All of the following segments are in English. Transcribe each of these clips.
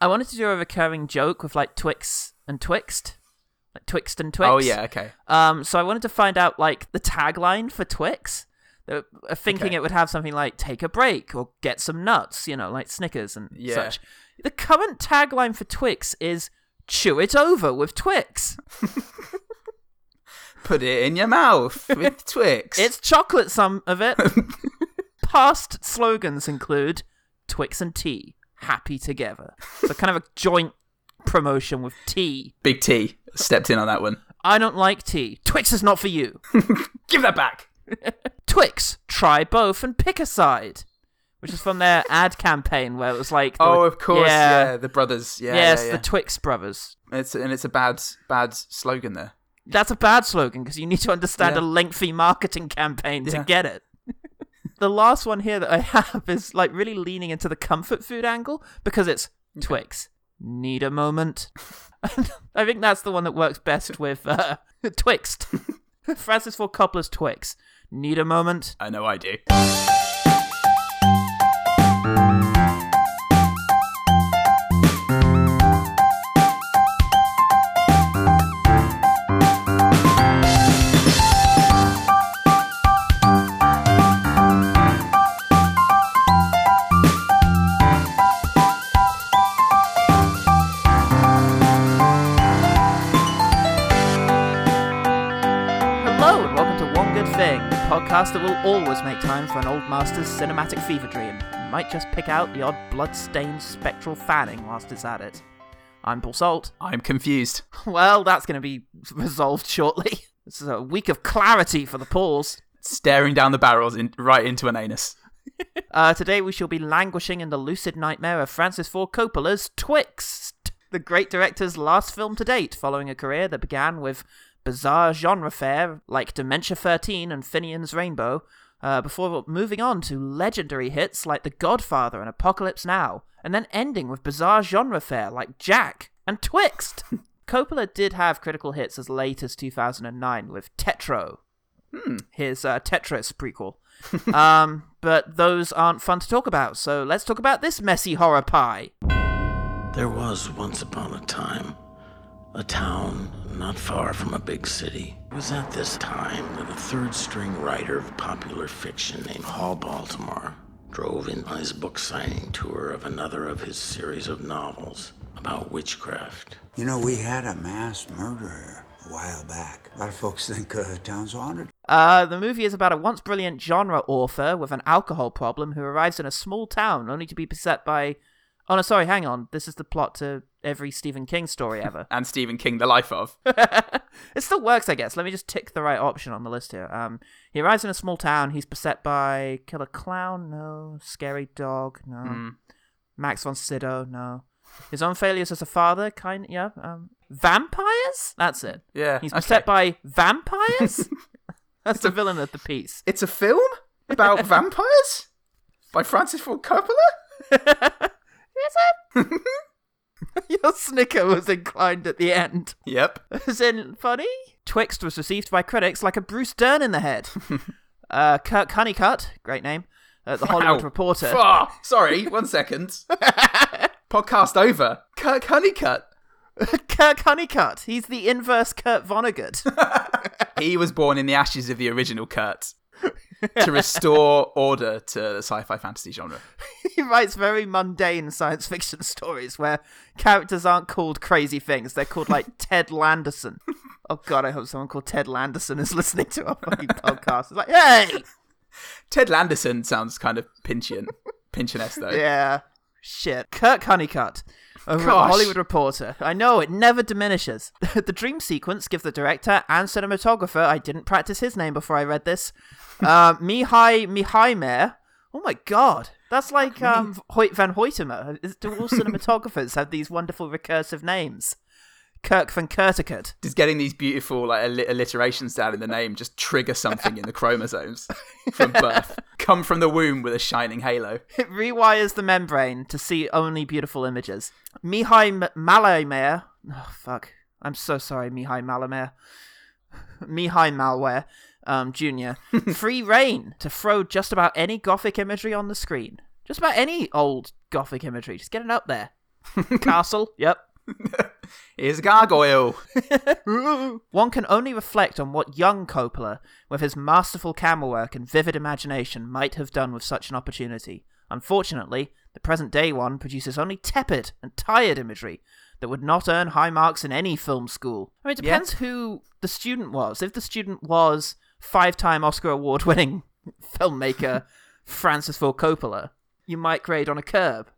I wanted to do a recurring joke with like Twix and Twixt, like Twixt and Twix. Oh yeah, okay. Um, so I wanted to find out like the tagline for Twix. Uh, thinking Okay. it would have something like "Take a break" or "Get some nuts," you know, like Snickers and Yeah. such. The current tagline for Twix is "Chew it over with Twix." Put it in your mouth with Twix. It's chocolate, some of it. Past slogans include Twix and tea, happy together. So kind of a joint promotion with tea. Big T stepped in on that one. I don't like tea. Twix is not for you. Give that back. Twix, try both and pick a side. Which is from their ad campaign where it was like, Oh, were- of course. Yeah, the brothers. Yeah, yes, yeah, yeah. the Twix brothers. It's and it's a bad bad slogan there. That's a bad slogan because you need to understand Yeah. a lengthy marketing campaign to get it. the last one here that I have is like really leaning into the comfort food angle because it's Twix. Need a moment. I think that's the one that works best with uh, Twixt. Francis Ford Coppola's Twix. Need a moment. I know I do. Will always make time for an old master's cinematic fever dream. might just pick out the odd blood-stained spectral fanning whilst it's at it. I'm Paul Salt. I'm confused. Well, that's going to be resolved shortly. This is a week of clarity for the Pauls. Staring down the barrels in, right into an anus. Uh, today we shall be languishing in the lucid nightmare of Francis Ford Coppola's Twixt, the great director's last film to date, following a career that began with bizarre genre fare like Dementia 13 and Finian's Rainbow, uh, before moving on to legendary hits like The Godfather and Apocalypse Now, and then ending with bizarre genre fare like Jack and Twixt. Coppola did have critical hits as late as 2009 with Tetro, his uh, Tetris prequel. um, but those aren't fun to talk about, so let's talk about this messy horror pie. There was once upon a time a town not far from a big city. It was at this time that a third string writer of popular fiction named Hall Baltimore drove in on his book signing tour of another of his series of novels about witchcraft. You know, we had a mass murder a while back. A lot of folks think uh, the town's haunted. Uh, the movie is about a once brilliant genre author with an alcohol problem who arrives in a small town only to be beset by. Oh no, sorry, hang on. This is the plot to every Stephen King story ever. And Stephen King, the life of. it still works, I guess. Let me just tick the right option on the list here. Um, he arrives in a small town. He's beset by killer clown, no. Scary dog, no. Max von Sydow, no. His own failures as a father, kind yeah. Um, vampires. That's it. Yeah, He's okay. beset by vampires. That's the villain of the piece. It's a film about vampires by Francis Ford Coppola. Is it? Your snicker was inclined at the end. Yep. As in, funny? Twixt was received by critics like a Bruce Dern in the head. uh, Kirk Honeycutt, great name, uh, the Hollywood. Reporter. Oh, sorry, one second. Podcast over. Kirk Honeycutt. Kirk Honeycutt, he's the inverse Kurt Vonnegut. He was born in the ashes of the original Kurt to restore order to the sci-fi fantasy genre. he writes very mundane science fiction stories where characters aren't called crazy things. They're called like Ted Landerson. Oh god, I hope someone called Ted Landerson is listening to our fucking podcast. It's like, hey! Ted Landerson sounds kind of Pinchian. Pinchian-esque though. Yeah. Shit. Kirk Honeycutt. Over Gosh. Hollywood Reporter. I know, it never diminishes. the dream sequence gives the director and cinematographer, I didn't practice his name before I read this, uh, Mihai Mihaimer. Oh my god. That's like um, Hoyt Van Hoytema. Do all cinematographers have these wonderful recursive names? Kirk Van Kurtikert. Does getting these beautiful like alli- alliterations down in the name just trigger something in the chromosomes from birth. Come from the womb with a shining halo. It rewires the membrane to see only beautiful images. Mihai M- Malamer. Oh, fuck. I'm so sorry, Mihai Malamer. Mihai Malware um, Jr. Free reign to throw just about any gothic imagery on the screen. Just about any old gothic imagery. Just get it up there. Castle. Yep. Here's a gargoyle. One can only reflect on what young Coppola, with his masterful camera work and vivid imagination, might have done with such an opportunity. Unfortunately, the present day one produces only tepid and tired imagery that would not earn high marks in any film school. I mean, it Yeah. depends who the student was. If the student was five time Oscar award winning filmmaker Francis Ford Coppola, you might grade on a curb.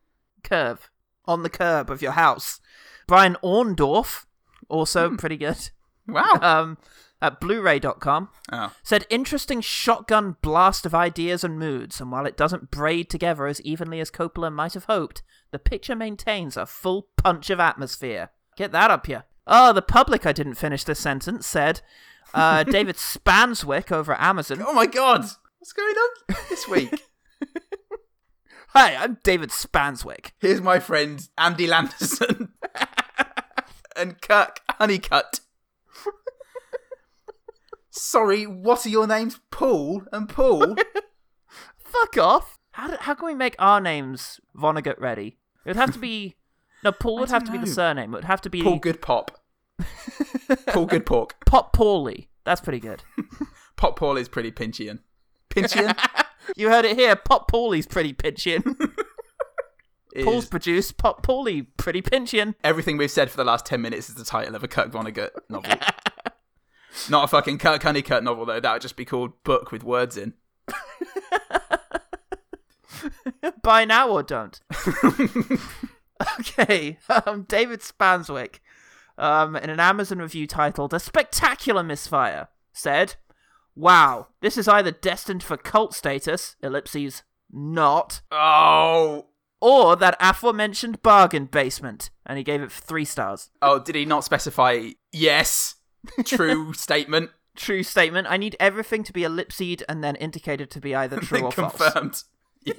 Curve. On the curb of your house. Brian Orndorf, also pretty good Wow. um, at Blu-ray.com, Oh. said interesting shotgun blast of ideas and moods, and while it doesn't braid together as evenly as Coppola might have hoped, the picture maintains a full punch of atmosphere. Get that up here. Oh, the public, I didn't finish this sentence, said uh, David Spanswick over at Amazon. Oh my god. What's going on this week? Hi, I'm David Spanswick. Here's my friend Andy Landerson and Kirk Honeycutt. Sorry, what are your names? Paul and Paul? Fuck off. How, do, how can we make our names Vonnegut ready? It would have to be... No, Paul would have to be the surname. It would have to be... Paul Good Pop. Paul Good Pork. Pop Paulie. That's pretty good. Pop Paul is pretty Pinchian. Pinchian You heard it here. Pop Paulie's pretty pinchian. Paul's is produced. Pop Paulie pretty pinchian. everything we've said for the last 10 minutes is the title of a Kirk Vonnegut novel. Not a fucking Kirk Honeycutt novel, though. That would just be called Book with Words in. Buy now or don't. okay. Um, David Spanswick, um, in an Amazon review titled "A Spectacular Misfire," said, "Wow, this is either destined for cult status (ellipses not) Oh. Or that aforementioned bargain basement." And he gave it three stars. Oh, did he not specify yes? True statement. True statement. I need everything to be ellipsed and then indicated to be either true or false. Confirmed. Yeah.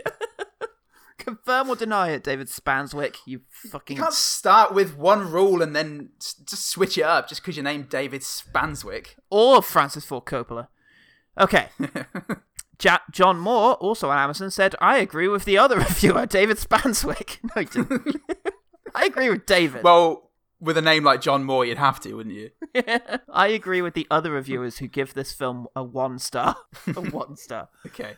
Confirm or deny it, David Spanswick. You fucking. You can't start with one rule and then s- just switch it up just because you're named David Spanswick. Or Francis Ford Coppola. Okay. Ja- John Moore, also on Amazon, said, I agree with the other reviewer, David Spanswick. No, he didn't. I agree with David. Well, with a name like John Moore, you'd have to, wouldn't you? I agree with the other reviewers who give this film a one star. a one star. Okay.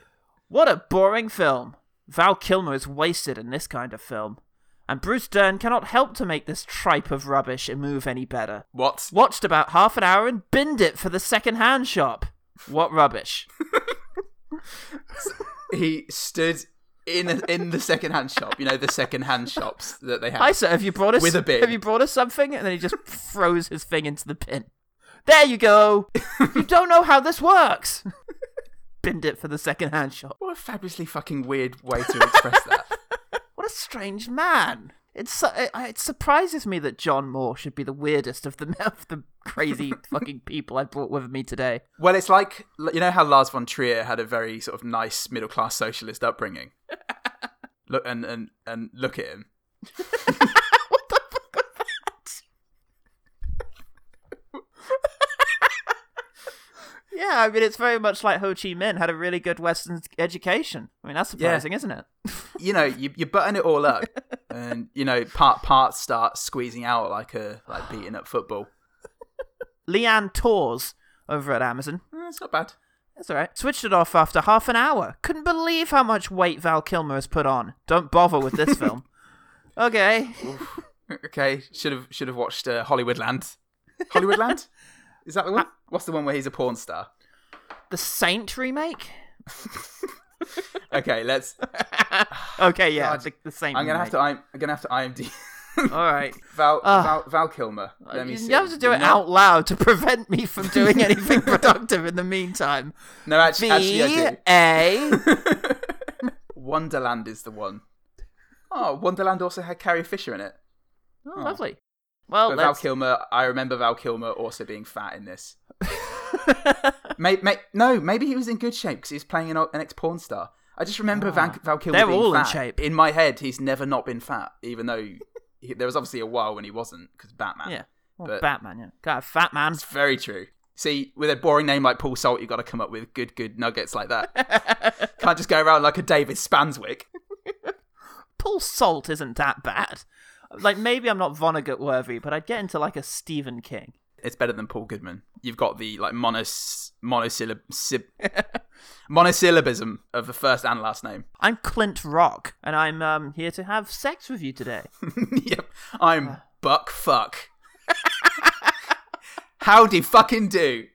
What a boring film. Val Kilmer is wasted in this kind of film. And Bruce Dern cannot help to make this tripe of rubbish move any better. What? Watched about half an hour and binned it for the second-hand shop. What rubbish. He stood in in the second-hand shop. You know the second-hand shops that they have. Hi, sir. Have you brought us? With a bin. Have you brought us something? And then he just throws his thing into the bin. There you go. you don't know how this works. Binned it for the second-hand shop. What a fabulously fucking weird way to express that. What a strange man. It's it, it surprises me that John Moore should be the weirdest of the of the crazy fucking people I brought with me today. Well, it's like you know how Lars von Trier had a very sort of nice middle-class socialist upbringing. Look and and and look at him. what the fuck was that? Yeah, I mean, it's very much like Ho Chi Minh had a really good Western education. I mean, that's surprising, isn't it? you know, you you button it all up, and you know, part parts start squeezing out like a like beating up football. Leanne Tours over at Amazon. Eh, It's not bad. That's all right. Switched it off after half an hour. Couldn't believe how much weight Val Kilmer has put on. Don't bother with this film. Okay. Okay, should have should have watched uh, Hollywoodland. Hollywoodland, is that the one? What's the one where he's a porn star? The Saint remake? Okay, let's. Okay, yeah, God. the, the Saint I'm gonna have to. I'm, I'm gonna have to IMD. All right. Val, Ah. Val Val Kilmer. Let me you have to do it No- out loud to prevent me from doing anything productive in the meantime. No, actually, V actually I do. A. Wonderland is the one. Oh, Wonderland also had Carrie Fisher in it. Oh, lovely. Well, But Val. Kilmer, I remember Val Kilmer also being fat in this. may, may, no, maybe he was in good shape because he was playing an, an ex porn star. I just remember ah, Van, Val Kilmer They're being all in shape. In my head, he's never not been fat, even though he, there was obviously a while when he wasn't because Batman. yeah. Well, but- Batman, yeah. Got a fat man. It's very true. See, with a boring name like Paul Salt, you've got to come up with good, good nuggets like that. Can't just go around like a David Spanswick. Paul Salt isn't that bad. Like maybe I'm not Vonnegut worthy, but I'd get into like a Stephen King. It's better than Paul Goodman. You've got the like monos monosyllab monosyllabism of the first and last name. I'm Clint Rock, and I'm um, here to have sex with you today. yep. I'm Buck Fuck. Howdy fucking do.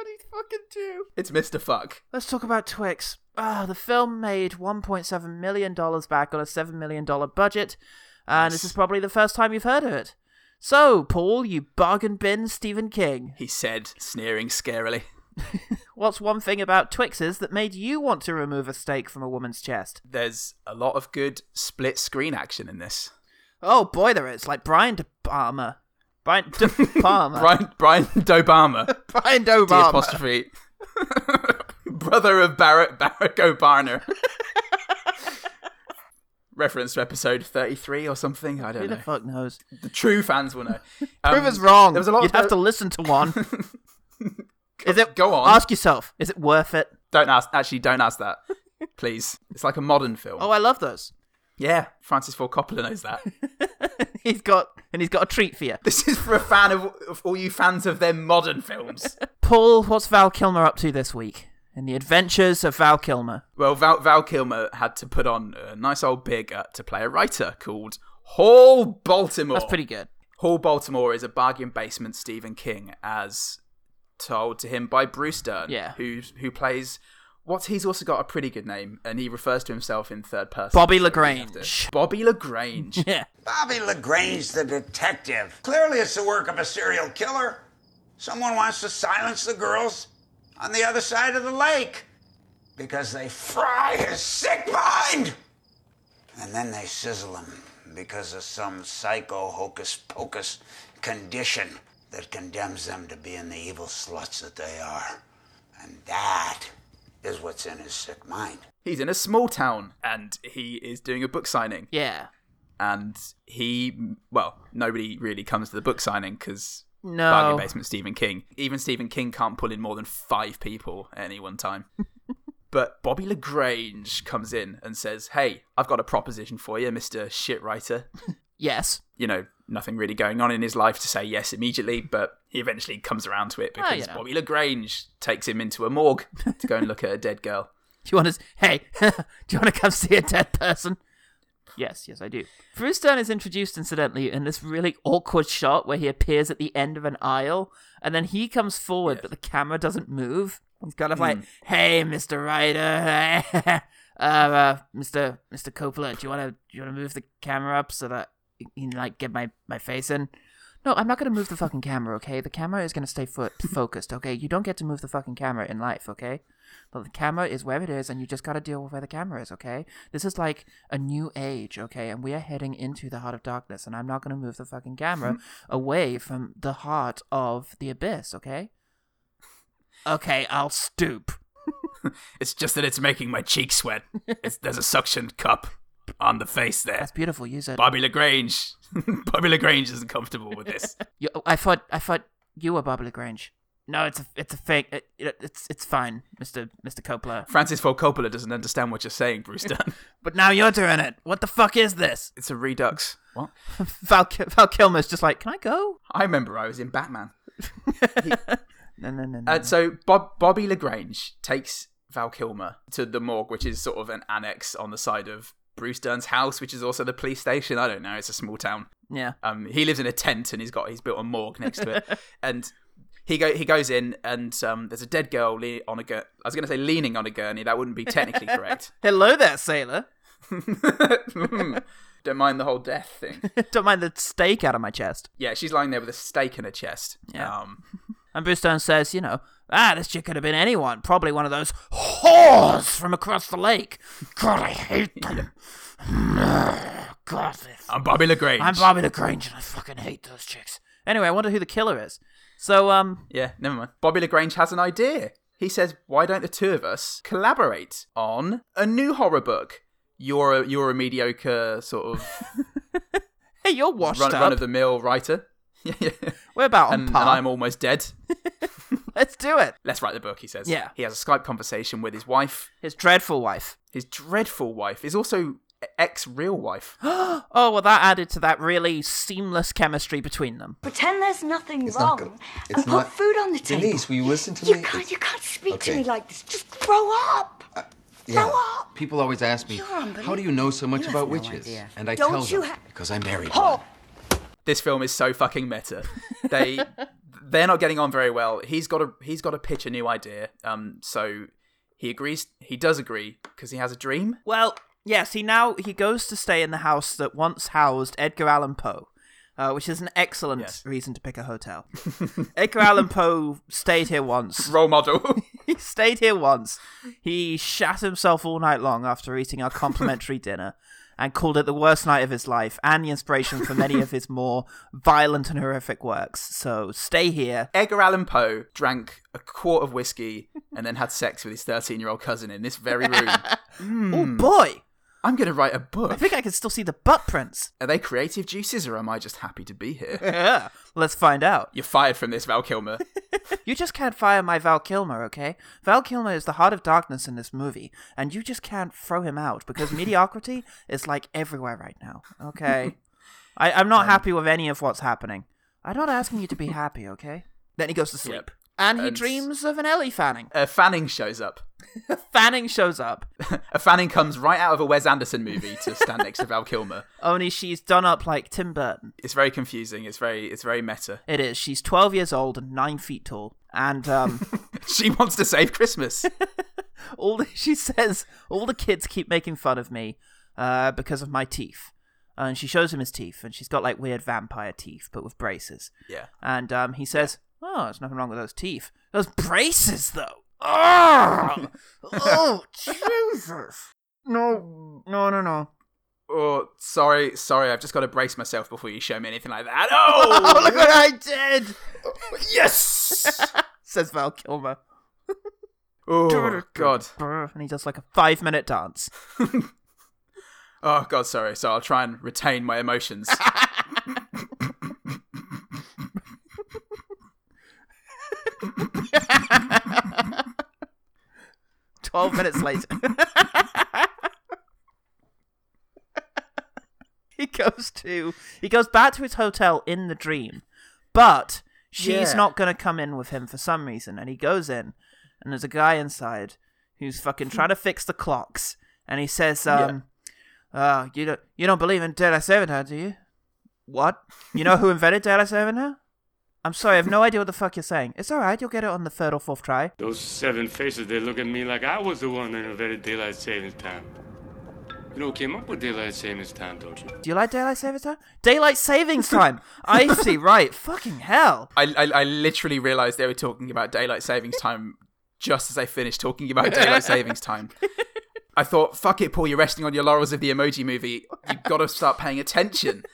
How do you fucking do? It's Mr. Fuck. Let's talk about Twix. Ah, the film made 1.7 million dollars back on a 7 million dollar budget, and this is probably the first time you've heard of it. So, Paul, you bargain bin Stephen King. He said, sneering scarily. What's one thing about Twixes that made you want to remove a steak from a woman's chest? There's a lot of good split screen action in this. Oh boy, there is. Like Brian De Palma. Brian De Palma. Brian Brian Dobama. Brian D apostrophe. Brother of Barrett Barack O'Barner. Reference to episode 33 or something. I don't the know. fuck knows? The true fans will know. Prove Um, us wrong. There was a lot You'd of have to listen to one. is it? Go on. Ask yourself. Is it worth it? Don't ask. Actually, don't ask that. Please. It's like a modern film. Oh, I love those. Yeah, Francis Ford Coppola knows that. he's got and he's got a treat for you. this is for a fan of, of all you fans of their modern films. Paul, what's Val Kilmer up to this week? In the adventures of Val Kilmer. Well, Val, Val Kilmer had to put on a nice old big uh, to play a writer called Hall Baltimore. That's pretty good. Hall Baltimore is a bargain basement Stephen King, as told to him by Bruce Dern, Yeah. who who plays. What he's also got a pretty good name, and he refers to himself in third person. Bobby so LaGrange. Bobby Lagrange. Yeah. Bobby LaGrange, the detective. Clearly, it's the work of a serial killer. Someone wants to silence the girls on the other side of the lake because they fry his sick mind. And then they sizzle him because of some psycho hocus pocus condition that condemns them to being the evil sluts that they are. And that is what's in his sick mind. he's in a small town, and he is doing a book signing. Yeah. and he well nobody really comes to the book signing because No. bargain basement stephen king even stephen king can't pull in more than five people at any one time but bobby lagrange comes in and says hey i've got a proposition for you mr shit writer Yes. you know nothing really going on in his life to say yes immediately but he eventually comes around to it because Oh, you know. bobby lagrange takes him into a morgue to go and look at a dead girl Do you want to? Hey, do you want to come see a dead person? Yes, yes, I do. Bruce Dern is introduced, incidentally, in this really awkward shot where he appears at the end of an aisle, and then he comes forward, but the camera doesn't move. He's kind of like, "Hey, Mister Ryder, uh, uh, Mister Mister Coppola, do you want to do you want to move the camera up so that you can like get my my face in?" No, I'm not gonna move the fucking camera. Okay, the camera is gonna stay fo- focused. Okay, you don't get to move the fucking camera in life. Okay. But the camera is where it is, and you just got to deal with where the camera is, okay? This is like a new age, okay? And we are heading into the heart of darkness, and I'm not to move the fucking camera away from the heart of the abyss, okay? Okay, I'll stoop. it's just that it's making my cheeks sweat it's, there's a suction cup on the face there That's beautiful. Use it. Bobby Lagrange. Bobby Lagrange isn't comfortable with this. You, I thought I thought you were Bobby Lagrange. No, it's a it's a fake. It, it, it's it's fine, Mister Mister Coppola. Francis Ford Coppola doesn't understand what you're saying, Bruce Dern. But now you're doing it. What the fuck is this? it's a redux. What? Val Val Kilmer's just like, can I go? I remember I was in Batman. No, no, no, no. Uh, so Bob, Bobby Lagrange takes Val Kilmer to the morgue, which is sort of an annex on the side of Bruce Dern's house, which is also the police station. I don't know. It's a small town. yeah. Um, he lives in a tent and he's got he's built a morgue next to it, and he go he goes in and um, there's a dead girl le- on a gur- I was going to say leaning on a gurney. That wouldn't be technically correct. Hello there, sailor. Don't mind the whole death thing. Don't mind the steak out of my chest. Yeah, she's lying there with a stake in her chest. Yeah. Um, And Bruce Dern says, you know, ah, this chick could have been anyone. Probably one of those whores from across the lake. God, I hate them. God, I'm Bobby Lagrange. I'm Bobby LaGrange and I fucking hate those chicks. Anyway, I wonder who the killer is. So, um, Yeah, never mind. Bobby Lagrange has an idea. He says, "Why don't the two of us collaborate on a new horror book? You're a you're a mediocre sort of hey, you're washed run, up. run of the mill writer. Yeah, yeah. We're about on And, and par. I'm almost dead. Let's do it. Let's write the book, he says. Yeah. He has a Skype conversation with his wife. His dreadful wife. His dreadful wife is also ex real wife. Oh, well, that added to that really seamless chemistry between them. Pretend there's nothing It's wrong not good. and It's put not- food on the table. Denise, will you listen to you me? Can't, you can't speak to me like this. Just grow up. Uh, yeah. Grow up. People always ask me, how do you know so much You about no witches? idea. And I Don't tell you them, ha- because I married Paul. one. This film is so fucking meta. They they're not getting on very well. He's got to he's got to pitch a new idea. Um, so he agrees. He does agree because he has a dream. Well, yes, he now he goes to stay in the house that once housed Edgar Allan Poe, uh, which is an excellent Yes. reason to pick a hotel. Edgar Allan Poe stayed here once. Role model. he stayed here once. He shat himself all night long after eating our complimentary dinner and called it the worst night of his life and the inspiration for many of his more violent and horrific works. So stay here. Edgar Allan Poe drank a quart of whiskey and then had sex with his 13 year old cousin in this very room. Oh boy! I'm going to write a book. I think I can still see the butt prints. Are they creative juices or am I just happy to be here? Yeah, let's find out. You're fired from this, Val Kilmer. You just can't fire my Val Kilmer, okay? Val Kilmer is the heart of darkness in this movie, and you just can't throw him out because mediocrity is like everywhere right now, okay? I, I'm not happy with any of what's happening. I'm not asking you to be happy, okay? Then he goes to sleep. Yep. And he And- dreams of an Ellie Fanning. Uh, Fanning shows up. Fanning shows up, A Fanning comes right out of a Wes Anderson movie to stand next to Val Kilmer. only she's done up like Tim Burton. It's very confusing. It's very it's very meta. It is. She's 12 years old and 9 feet tall. And um, She wants to save Christmas. all the, she says all the kids keep making fun of me uh, because of my teeth and she shows him his teeth and she's got like weird vampire teeth but with braces Yeah. and um, he says oh there's nothing wrong with those teeth those braces though oh, oh jesus no no no no Oh, sorry, sorry. I've just got to brace myself before you show me anything like that. oh Oh, look what i did yes. says val kilmer Oh God. and he does like a five minute dance Oh God. Sorry. So I'll try and retain my emotions. 12 minutes later. he goes to he goes back to his hotel in the dream. But she's Yeah. not going to come in with him for some reason and he goes in and there's a guy inside who's fucking trying to fix the clocks and he says um uh you don't you don't believe in daylight saving time, do you? What? You know who invented daylight saving time? I'm sorry, I have no idea what the fuck you're saying. It's alright, you'll get it on the third or fourth try. Those seven faces, they look at me like I was the one that invented daylight savings time. You know who came up with daylight savings time, don't you? Do you like daylight savings time? Daylight savings time. I see. Right. Fucking hell. I, I I literally realized they were talking about daylight savings time just as I finished talking about daylight savings time. I thought, fuck it, Paul, you're resting on your laurels of the emoji movie. You've got to start paying attention.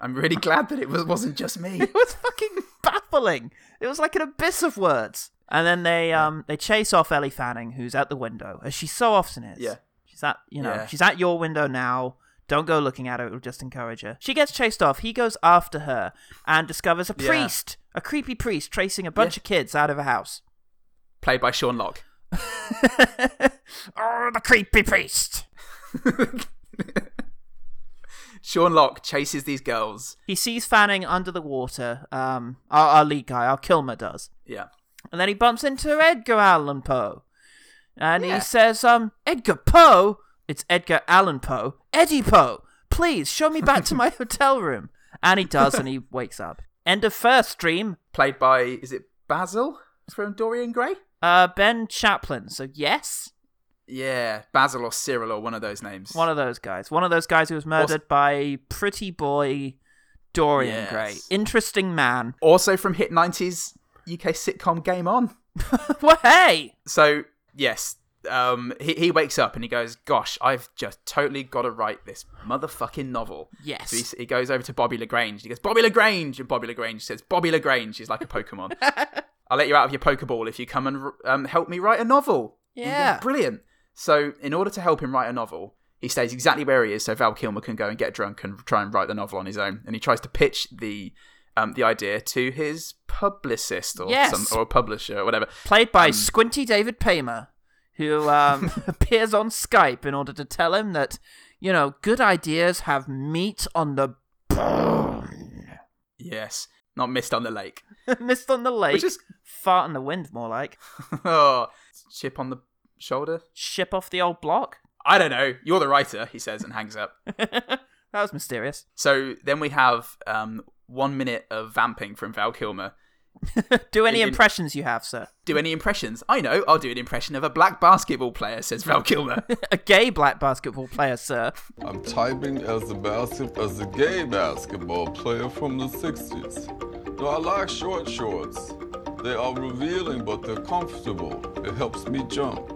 I'm really glad that it was, wasn't just me. It was fucking baffling. It was like an abyss of words. And then they um they chase off Ellie Fanning, who's at the window, as she so often is. Yeah. She's at you know Yeah. she's at your window now. Don't go looking at her; it'll just encourage her. She gets chased off. He goes after her and discovers a Yeah. priest, a creepy priest, tracing a bunch Yeah. of kids out of a house. Played by Sean Locke. oh, the creepy priest. Sean Locke chases these girls. He sees Fanning under the water. Um, our, our lead guy, our Kilmer does. Yeah. And then he bumps into Edgar Allan Poe. And Yeah. he says, um, Edgar Poe? It's Edgar Allan Poe. Eddie Poe, please show me back to my hotel room. And he does, and he wakes up. End of first stream. Played by, is it Basil from Dorian Gray? Uh, Ben Chaplin. So, yes, Yeah, Basil or Cyril or one of those names. one of those guys. One of those guys who was murdered by pretty boy Dorian Yes. Gray. Interesting man. also from hit 90s UK sitcom Game On. well, hey! So, yes, um, he, he wakes up and he goes, Gosh, I've just totally got to write this motherfucking novel. Yes. So he, he goes over to Bobby LaGrange. He goes, Bobby LaGrange! And Bobby LaGrange says, Bobby LaGrange is like a Pokemon. I'll let you out of your Pokeball if you come and um, help me write a novel. Goes, Yeah. Brilliant. So, in order to help him write a novel, he stays exactly where he is so Val Kilmer can go and get drunk and try and write the novel on his own. And he tries to pitch the um, the idea to his publicist or Yes. some or a publisher or whatever. Played by Squinty David Paymer, who um, appears on Skype in order to tell him that, you know, good ideas have meat on the bone. Yes, not mist on the lake. Mist on the lake. Which is- Fart in the wind, more like. oh, chip on the shoulder. Ship off the old block. I don't know. You're the writer, he says, and hangs up. that was mysterious. So then we have um, one minute of vamping from Val Kilmer. Do any In- impressions you have, sir? Do any impressions? I know. I'll do an impression of a black basketball player, says Val Kilmer. A gay black basketball player, sir. I'm typing as a basket as a gay basketball player from the 60s. No, I like short shorts. They are revealing, but they're comfortable. It helps me jump.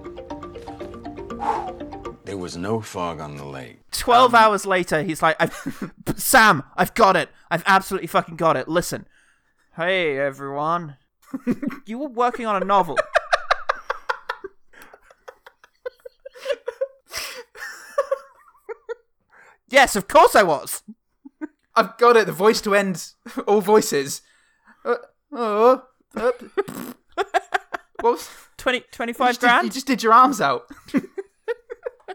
There was no fog on the lake. 12 hours later, he's like, I've, Sam, I've got it. I've absolutely fucking got it. Listen. Hey, everyone. you were working on a novel. yes, of course I was. I've got it. The voice to end all voices. Uh, oh, uh, what was, 20, you, 25 just did, grand? you just did your arms out.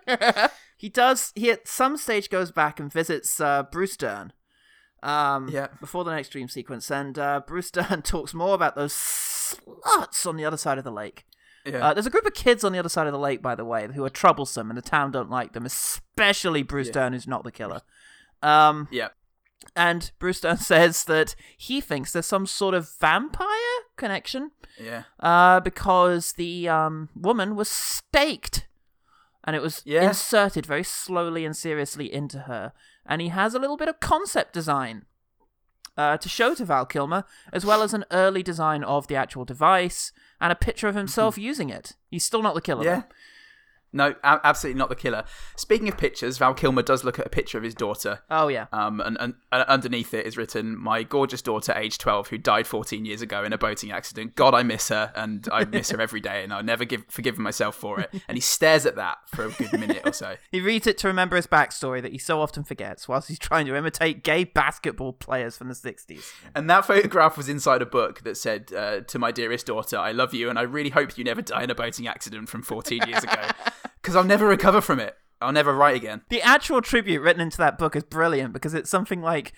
He does. He at some stage goes back and visits uh, Bruce Dern. Um, Yeah. Before the next dream sequence, and uh, Bruce Dern talks more about those sluts on the other side of the lake. Yeah. Uh, there's a group of kids on the other side of the lake, by the way, who are troublesome, and the town don't like them, especially Bruce Dern, who's not the killer. Um, yeah. and Bruce Dern says that he thinks there's some sort of vampire connection Yeah. uh, because the um, woman was staked and it was Yeah. inserted very slowly and seriously into her. And he has a little bit of concept design uh, to show to Val Kilmer, as well as an early design of the actual device and a picture of himself using it. He's still not the killer. Mm-hmm. Yeah. though. No, a- absolutely not the killer. Speaking of pictures, Val Kilmer does look at a picture of his daughter. Oh yeah. Um, and, and, and underneath it is written, "My gorgeous daughter, age twelve, who died fourteen years ago in a boating accident. God, I miss her, and I miss her every day, and I'll never give forgive myself for it." And he stares at that for a good minute or so. He reads it to remember his backstory that he so often forgets whilst he's trying to imitate gay basketball players from the 60s. And that photograph was inside a book that said, uh, "To my dearest daughter, I love you, and I really hope you never die in a boating accident from fourteen years ago, because I'll never recover from it. I'll never write again." The actual tribute written into that book is brilliant because it's something like,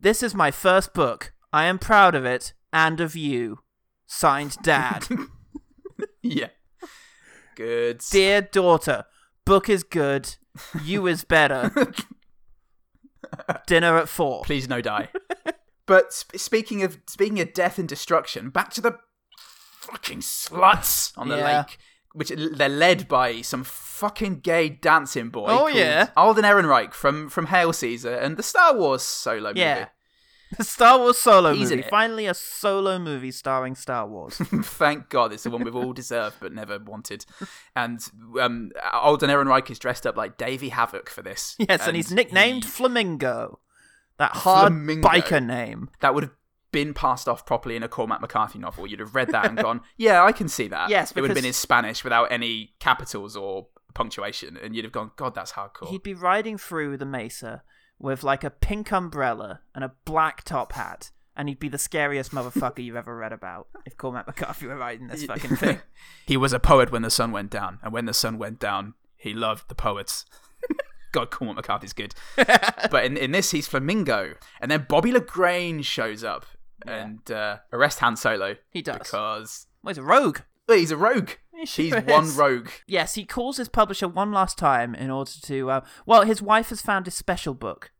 "This is my first book. I am proud of it and of you." Signed, Dad. Yeah. Good. Dear daughter, book is good. You is better. Dinner at four. Please no die. but sp- speaking of speaking of death and destruction, back to the fucking sluts on the Yeah. lake, which they're led by some fucking gay dancing boy. Oh, called yeah. Alden Ehrenreich from from Hail Caesar and the Star Wars solo movie. Yeah. The Star Wars solo He's movie. Finally, a solo movie starring Star Wars. Thank God, it's the one we've all deserved but never wanted. And um, Alden Ehrenreich is dressed up like Davey Havok for this. yes, and, he's nicknamed Flamingo. That hard Flamingo. biker name. that would have been passed off properly in a Cormac McCarthy novel. You'd have read that and gone, "Yeah, I can see that." Yes, it would have been in Spanish without any capitals or punctuation, and you'd have gone, "God, that's hardcore." He'd be riding through the mesa with like a pink umbrella and a black top hat, and he'd be the scariest motherfucker you've ever read about if Cormac McCarthy were writing this fucking thing. he was a poet when the sun went down, and when the sun went down, he loved the poets. God, Cormac McCarthy's good. but in, in this, he's Flamingo, and then Bobby Lagrange shows up and uh, arrests Han Solo. He does. because Well, he's a rogue. he's a rogue. He sure he's one rogue. Yes, he calls his publisher one last time in order to. Uh, well, his wife has found his special book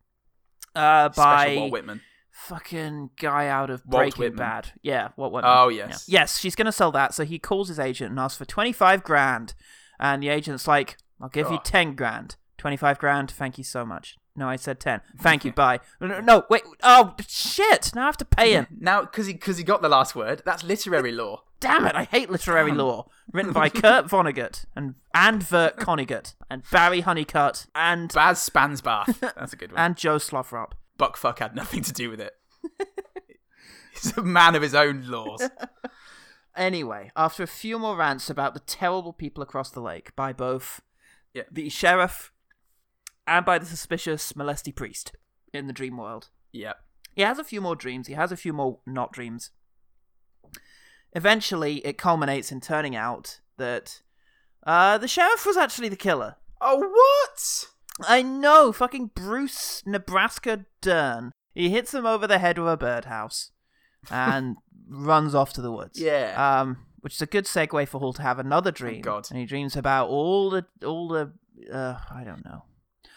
uh, by Special Walt Whitman. fucking guy out of Walt Breaking Whitman. Bad. Yeah, Walt Whitman. Oh, yes. Yeah. Yes, she's gonna sell that, so he calls his agent and asks for twenty five grand, and the agent's like, "I'll give you Oh. ten grand, twenty five grand. Thank you so much." No, I said ten. Thank you. Bye. No, no, wait. Oh shit! Now I have to pay him. Now, because he because he got the last word, that's literary law. Damn it! I hate literary law. Written by Kurt Vonnegut and and Vert Connigat and Barry Honeycutt and Baz Spansbath. That's a good one. and Joe Slothrop. Buckfuck had nothing to do with it. He's a man of his own laws. Anyway, after a few more rants about the terrible people across the lake by both Yeah. the sheriff and by the suspicious molesty priest in the dream world, Yep. He has a few more dreams. He has a few more not dreams. Eventually, it culminates in turning out that uh, the sheriff was actually the killer. Oh, what? I know, fucking Bruce Nebraska Dern. He hits him over the head with a birdhouse and runs off to the woods. Yeah. Um, which is a good segue for Hall to have another dream. God. And he dreams about all the all the uh, I don't know.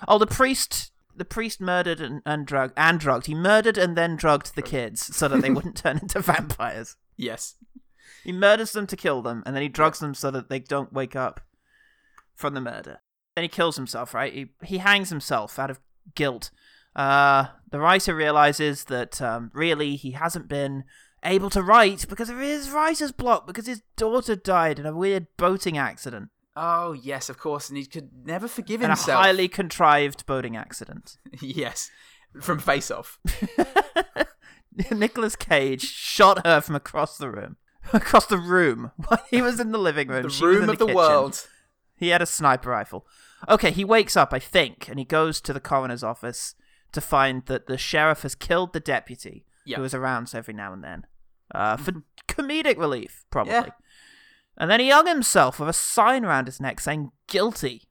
Oh, the priest. The priest murdered and, and drugged and drugged. He murdered and then drugged the kids so that they wouldn't turn into vampires. Yes. He murders them to kill them, and then he drugs them so that they don't wake up from the murder. Then he kills himself, right? He he hangs himself out of guilt. Uh, the writer realizes that um, really he hasn't been able to write because of his writer's block because his daughter died in a weird boating accident Oh, yes, of course. And he could never forgive and a himself. highly contrived boating accident. yes. From Face Off. Nicolas Cage shot her from across the room. Across the room. While he was in the living room. The room of the kitchen. world. He had a sniper rifle. Okay, he wakes up, I think, and he goes to the coroner's office to find that the sheriff has killed the deputy, who is around every now and then, uh, for comedic relief, probably. Yeah. And then he hung himself with a sign around his neck saying "guilty."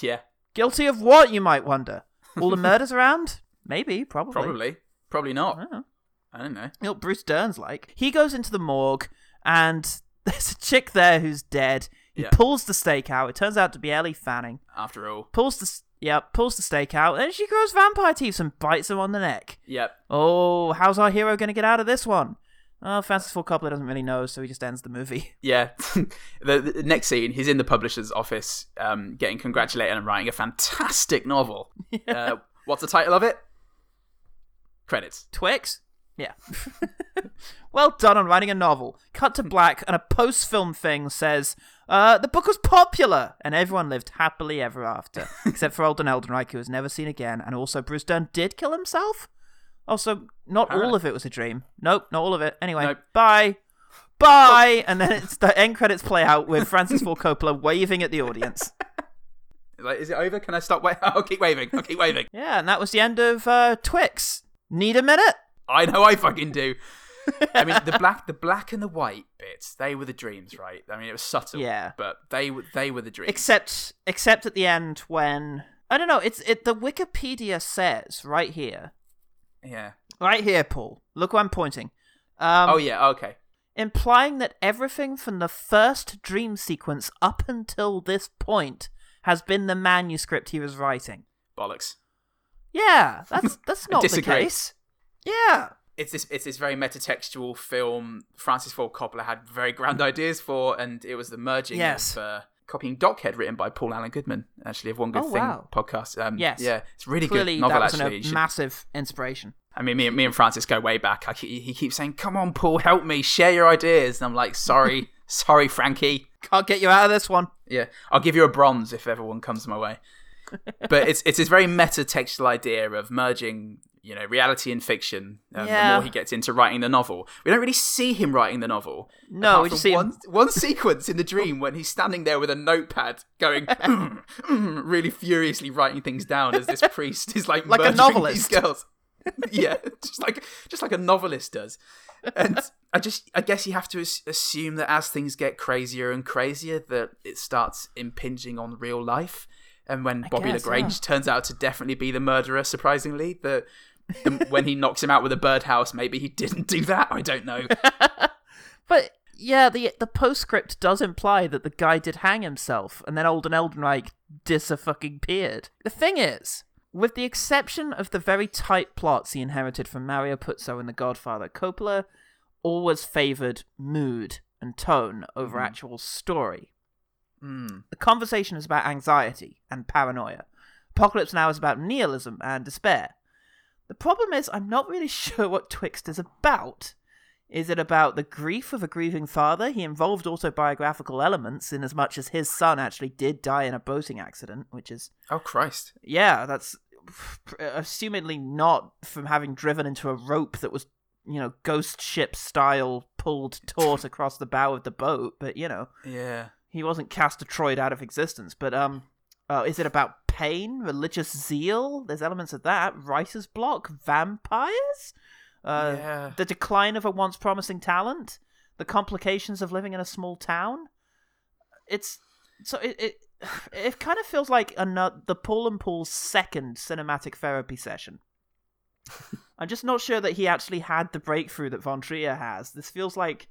Yeah. Guilty of what, you might wonder? All the murders around? Maybe, probably. Probably. Probably not. I don't know. I don't know. You know what Bruce Dern's like. He goes into the morgue, and there's a chick there who's dead. He Yeah. pulls the stake out. It turns out to be Ellie Fanning. After all. pulls the yeah pulls the stake out, and she grows vampire teeth and bites him on the neck. Yep. Oh, how's our hero going to get out of this one? Oh, Francis Ford Coppola doesn't really know, so he just ends the movie. Yeah. the, the next scene, he's in the publisher's office, um, getting congratulated and writing a fantastic novel. Uh, what's the title of it? Credits. Twix? Yeah. well done on writing a novel. Cut to black, and a post film thing says, uh, the book was popular, and everyone lived happily ever after. Except for Alden Eldenreich, who was never seen again, and also Bruce Dern did kill himself? Also, not all of it was a dream. Nope, not all of it. Anyway, Nope. bye. Bye! And then it's the end credits play out with Francis Ford Coppola waving at the audience. Like, is it over? Can I stop? Wait, I'll keep waving. I'll keep waving. Yeah, and that was the end of uh, Twix. Need a minute? I know I fucking do. I mean, the black, the black and the white bits, they were the dreams, right? I mean, it was subtle, Yeah. but they were they were the dreams. Except, except at the end when I don't know. It's it. The Wikipedia says right here, yeah. right here, Paul. Look where I'm pointing. Um, oh yeah. Okay. implying that everything from the first dream sequence up until this point has been the manuscript he was writing. Bollocks. Yeah, that's that's not the case. Yeah, It's this it's this very metatextual film. Francis Ford Coppola had very grand ideas for, and it was the merging Yes. of uh, copying Dockhead, written by Paul Allen Goodman, actually of One Good Oh, Thing wow. podcast. Um, Yes. yeah, it's really clearly good novel. that was actually, a massive inspiration. I mean, me, and- me and Francis go way back. I, he keeps saying, "Come on, Paul, help me, share your ideas," and I'm like, "Sorry, sorry, Frankie." Can't get you out of this one. Yeah, I'll give you a bronze if everyone comes my way. but it's it's this very meta-textual idea of merging, you know, reality and fiction. Um, Yeah. The more he gets into writing the novel, we don't really see him writing the novel. No, we just see him- one one sequence in the dream when he's standing there with a notepad, going really furiously writing things down as this priest is like Like a novelist. These girls. yeah, just like just like a novelist does. And I just I guess you have to as- assume that as things get crazier and crazier, that it starts impinging on real life. And when Bobby guess, Lagrange turns out to definitely be the murderer, surprisingly, that when he knocks him out with a birdhouse, maybe he didn't do that. I don't know. But yeah, the the postscript does imply that the guy did hang himself, and then Alden Eldenreich fucking peered. The thing is, with the exception of the very tight plots he inherited from Mario Puzo and The Godfather, Coppola always favored mood and tone over actual story. Hmm. The conversation is about anxiety and paranoia. Apocalypse Now is about nihilism and despair. The problem is, I'm not really sure what Twixt is about. Is it about the grief of a grieving father? He involved autobiographical elements in as much as his son actually did die in a boating accident, which is, Oh Christ! yeah, that's assumedly not from having driven into a rope that was, you know, ghost ship style pulled taut across the bow of the boat, but, you know Yeah. he wasn't cast Detroit out of existence. But um, uh, is it about pain, religious zeal? There's elements of that. Writer's block, vampires. uh, Yeah. the decline of a once promising talent, the complications of living in a small town. It's so it it, it kind of feels like another the Paul and Paul's second cinematic therapy session. I'm just not sure that he actually had the breakthrough that Von Trier has. This feels like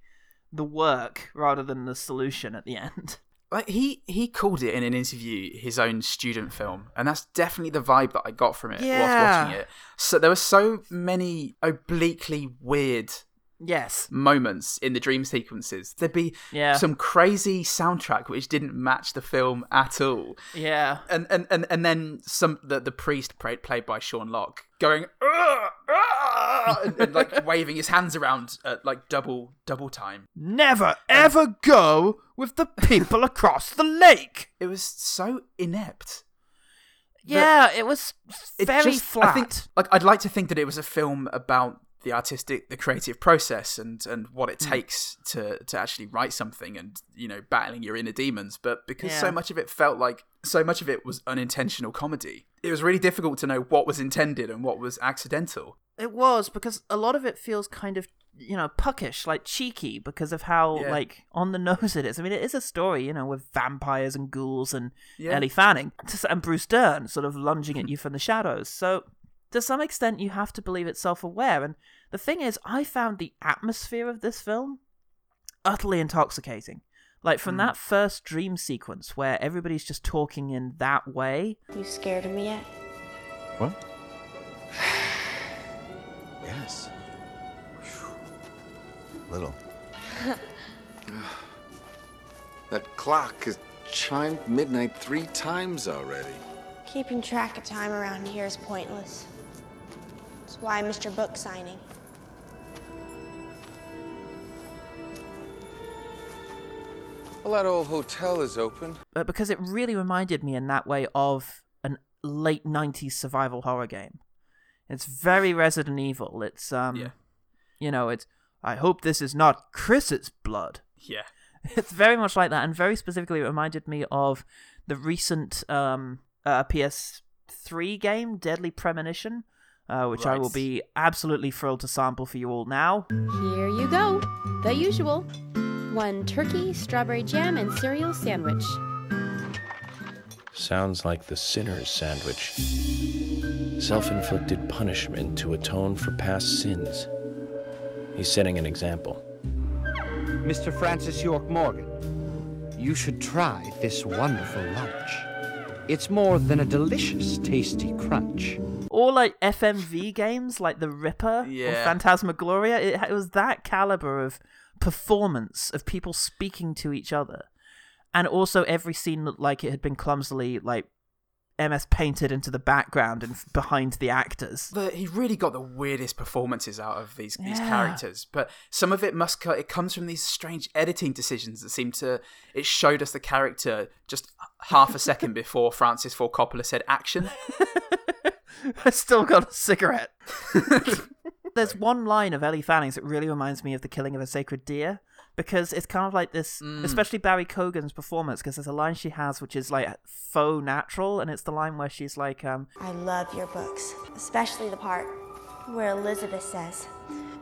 the work rather than the solution at the end. like he he called it in an interview his own student film and that's definitely the vibe that i got from it whilst Yeah. watching it so there were so many obliquely weird Yes. moments in the dream sequences there'd be Yeah. some crazy soundtrack which didn't match the film at all Yeah. and and and, and then some the, the priest played, played by Sean Locke going "Ugh, ah," and, and like waving his hands around at like double double time Never ever go with the people across the lake. it was so inept Yeah, it was It very just- flat. I think, like, I'd like to think that it was a film about the artistic, the creative process, and and what Hmm. it takes to to actually write something, and you know, battling your inner demons. But because so much of it felt like so much of it was unintentional comedy, it was really difficult to know what was intended and what was accidental. It was because a lot of it feels kind of you know puckish, like cheeky, because of how Yeah. like on the nose it is. I mean, it is a story, you know, with vampires and ghouls and Yeah. Ellie Fanning and Bruce Dern sort of lunging at you from the shadows. So to some extent, you have to believe it's self-aware. And the thing is, I found the atmosphere of this film utterly intoxicating. Like from hmm. that first dream sequence where everybody's just talking in that way. You scared of me yet? What? yes. Little. that clock has chimed midnight three times already. Keeping track of time around here is pointless. That's why I missed your book signing. Well, that old hotel is open. but because it really reminded me in that way of an late 90s survival horror game. It's very Resident Evil. It's um Yeah. you know, it's I hope this is not Chris's blood. Yeah, It's very much like that and very specifically it reminded me of the recent um uh, PS3 game Deadly Premonition. Uh, which I will be absolutely thrilled to sample for you all now. Here you go. The usual. One turkey, strawberry jam, and cereal sandwich. Sounds like the sinner's sandwich. Self inflicted punishment to atone for past sins. He's setting an example. Mr. Francis York Morgan, you should try this wonderful lunch. It's more than a delicious, tasty crunch. Or like FMV games like The Ripper Yeah. or Phantasmagoria. It, it was that caliber of performance of people speaking to each other, and also every scene looked like it had been clumsily like MS painted into the background and behind the actors. the, he really got the weirdest performances out of these these characters but some of it must it comes from these strange editing decisions that seem to it showed us the character just half a second before francis ford coppola said action I still got a cigarette. There's one line of Ellie Fanning's that really reminds me of the killing of a sacred deer because it's kind of like this, especially Barry Keoghan's performance. Because there's a line she has which is like faux natural, and it's the line where she's like, um, I love your books, especially the part where Elizabeth says,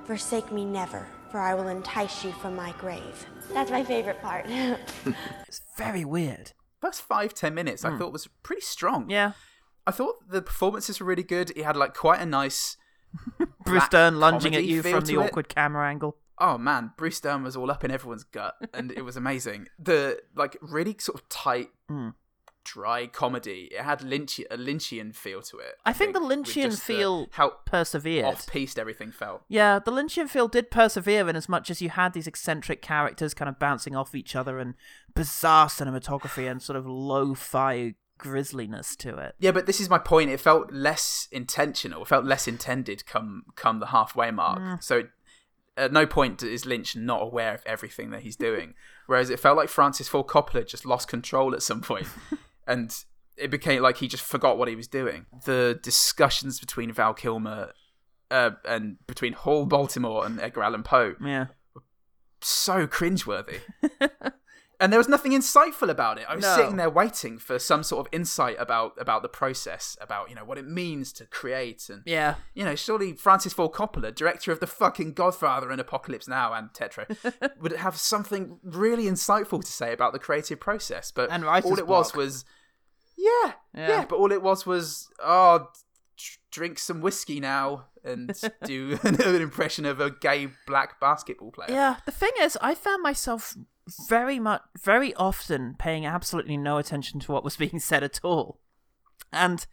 Forsake me never, for I will entice you from my grave. That's my favorite part. it's very weird. first five ten minutes i thought was pretty strong Yeah, i thought the performances were really good He had like quite a nice Bruce Dern lunging at you from the it. awkward camera angle. oh man bruce dern was all up in everyone's gut and it was amazing the like really sort of tight Mm. dry comedy it had Lynch a lynchian feel to it I think the with Lynchian just the- feel how persevered. off-piste everything felt Yeah, the Lynchian feel did persevere in as much as you had these eccentric characters kind of bouncing off each other and bizarre cinematography and sort of lo-fi grisliness to it. Yeah, but this is my point. It felt less intentional. It felt less intended come come the halfway mark. Mm. So at no point is Lynch not aware of everything that he's doing. Whereas it felt like Francis Ford Coppola just lost control at some point, and it became like he just forgot what he was doing. The discussions between Val Kilmer uh, and between Hall Baltimore and Edgar Allan Poe Yeah. so cringeworthy. and there was nothing insightful about it. I was No. sitting there waiting for some sort of insight about about the process, about you know what it means to create, and Yeah. you know, surely Francis Ford Coppola, director of the fucking Godfather and Apocalypse Now and Tetro, would have something really insightful to say about the creative process. But And all it was block. was, yeah, Yeah. yeah, But all it was was, oh, drink some whiskey now and do an impression of a gay black basketball player. Yeah, the thing is, I found myself very much, very often paying absolutely no attention to what was being said at all, and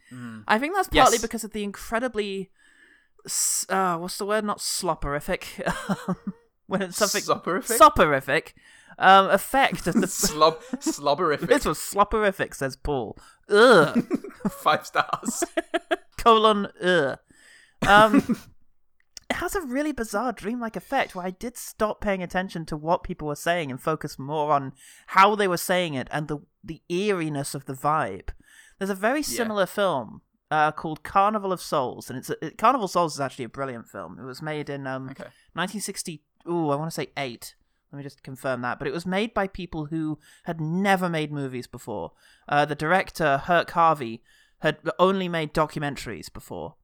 I think that's partly Yes. because of the incredibly, uh, what's the word? Not slopperific. when it's something Sopperific? sopperific um, effect of the Slob, slobberific. This was slopperific, says Paul. Ugh. Five stars. colon ugh. Um, it has a really bizarre dreamlike effect where I did stop paying attention to what people were saying and focus more on how they were saying it and the the eeriness of the vibe. There's a very similar film uh, called Carnival of Souls, and it's a, it, Carnival of Souls is actually a brilliant film. It was made in um, 1960. Ooh, I want to say eight. Let me just confirm that. But it was made by people who had never made movies before. Uh, the director, Herk Harvey, had only made documentaries before,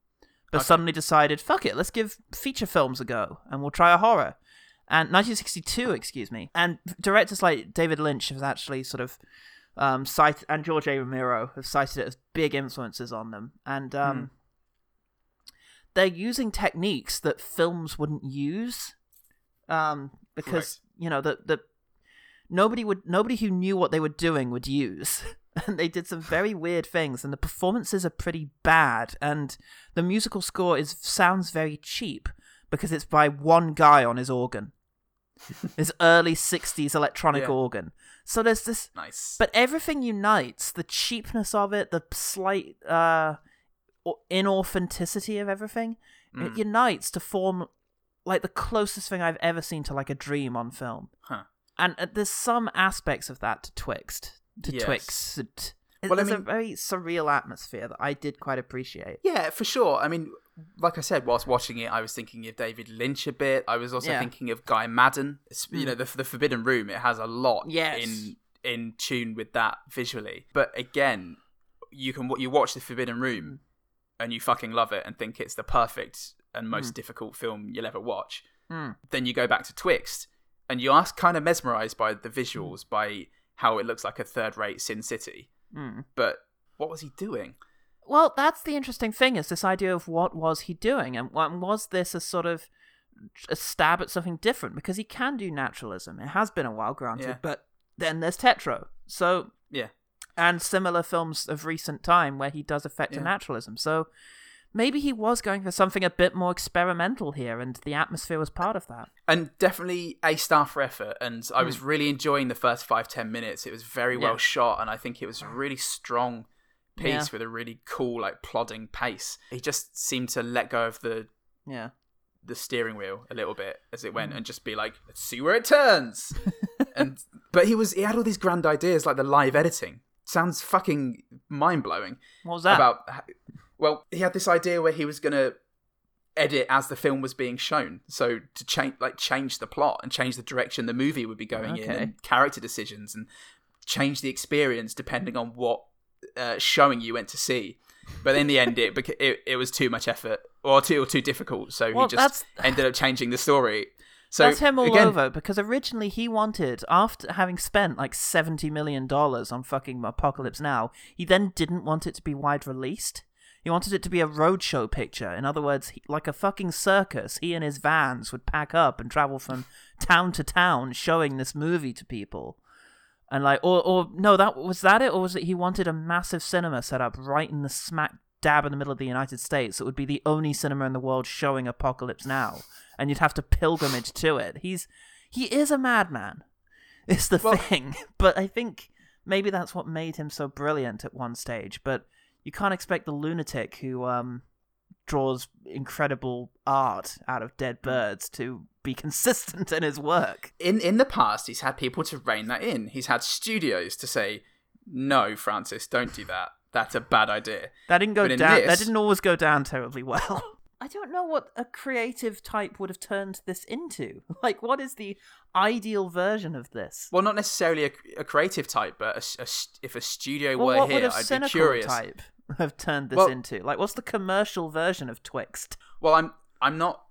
but suddenly decided, fuck it, let's give feature films a go, and we'll try a horror. And 1962, excuse me. And directors like David Lynch have actually sort of um, cited, and George A. Romero have cited it as big influences on them. And um, they're using techniques that films wouldn't use um, because you know the the nobody would nobody who knew what they were doing would use and they did some very weird things and the performances are pretty bad and the musical score is sounds very cheap because it's by one guy on his organ his early 60s electronic Yeah. organ so there's this Nice. but everything unites the cheapness of it the slight uh inauthenticity of everything it Mm. unites to form like the closest thing i've ever seen to like a dream on film Huh. and uh, there's some aspects of that to twixt to Yes. twixt it- Well, I there's a very surreal atmosphere that i did quite appreciate Yeah, for sure. I mean, like I said, whilst watching it, I was thinking of David Lynch a bit. I was also Yeah. thinking of Guy Maddin. It's, You Mm. know, the the Forbidden Room. It has a lot Yes. in in tune with that visually. But again, you can you watch the Forbidden Room and you fucking love it and think it's the perfect and most Mm. difficult film you'll ever watch. Mm. Then you go back to Twixt and you are kind of mesmerized by the visuals, by how it looks like a third-rate Sin City. Mm. But what was he doing? Well, that's the interesting thing is this idea of what was he doing, and and was this a sort of a stab at something different? Because he can do naturalism. It has been a while, granted, Yeah. but then there's Tetro. So Yeah. and similar films of recent time where he does affect Yeah. naturalism. So maybe he was going for something a bit more experimental here, and the atmosphere was part of that. and definitely a star for effort and i was Hmm. really enjoying the first five ten minutes it was very well Yeah. shot and i think it was a really strong piece Yeah. with a really cool like plodding pace he just seemed to let go of the Yeah. the steering wheel a little bit as it went Hmm. and just be like let's see where it turns and but he was he had all these grand ideas like the live editing sounds fucking mind-blowing What was that? about well he had this idea where he was gonna edit as the film was being shown. So to change like change the plot and change the direction the movie would be going in and character decisions and change the experience depending on what uh, showing you went to see. But in the end it, it it was too much effort or too or too difficult. So Well, he just ended up changing the story. So That's him all again, over because originally he wanted, after having spent like seventy million dollars on fucking Apocalypse Now, he then didn't want it to be wide released. He wanted it to be a roadshow picture. In other words, he, like a fucking circus, he and his vans would pack up and travel from town to town showing this movie to people. And like, or or no, that was that it, or was it he wanted a massive cinema set up right in the smack dab in the middle of the United States? It would be the only cinema in the world showing Apocalypse Now, and you'd have to pilgrimage to it. He's he is a madman. Is the thing, but I think maybe that's what made him so brilliant at one stage. But you can't expect the lunatic who um draws incredible art out of dead birds to be consistent in his work. in in the past he's had people to rein that in he's had studios to say no francis don't do that that's a bad idea That didn't go down. this- That didn't always go down terribly well. I don't know what a creative type would have turned this into. Like, what is the ideal version of this? Well, not necessarily a, a creative type, but a s- a s- if a studio Well, were what here, would a I'd be cynical curious. type have turned this Well- into? Like, what's the commercial version of Twixt? Well, I'm I'm not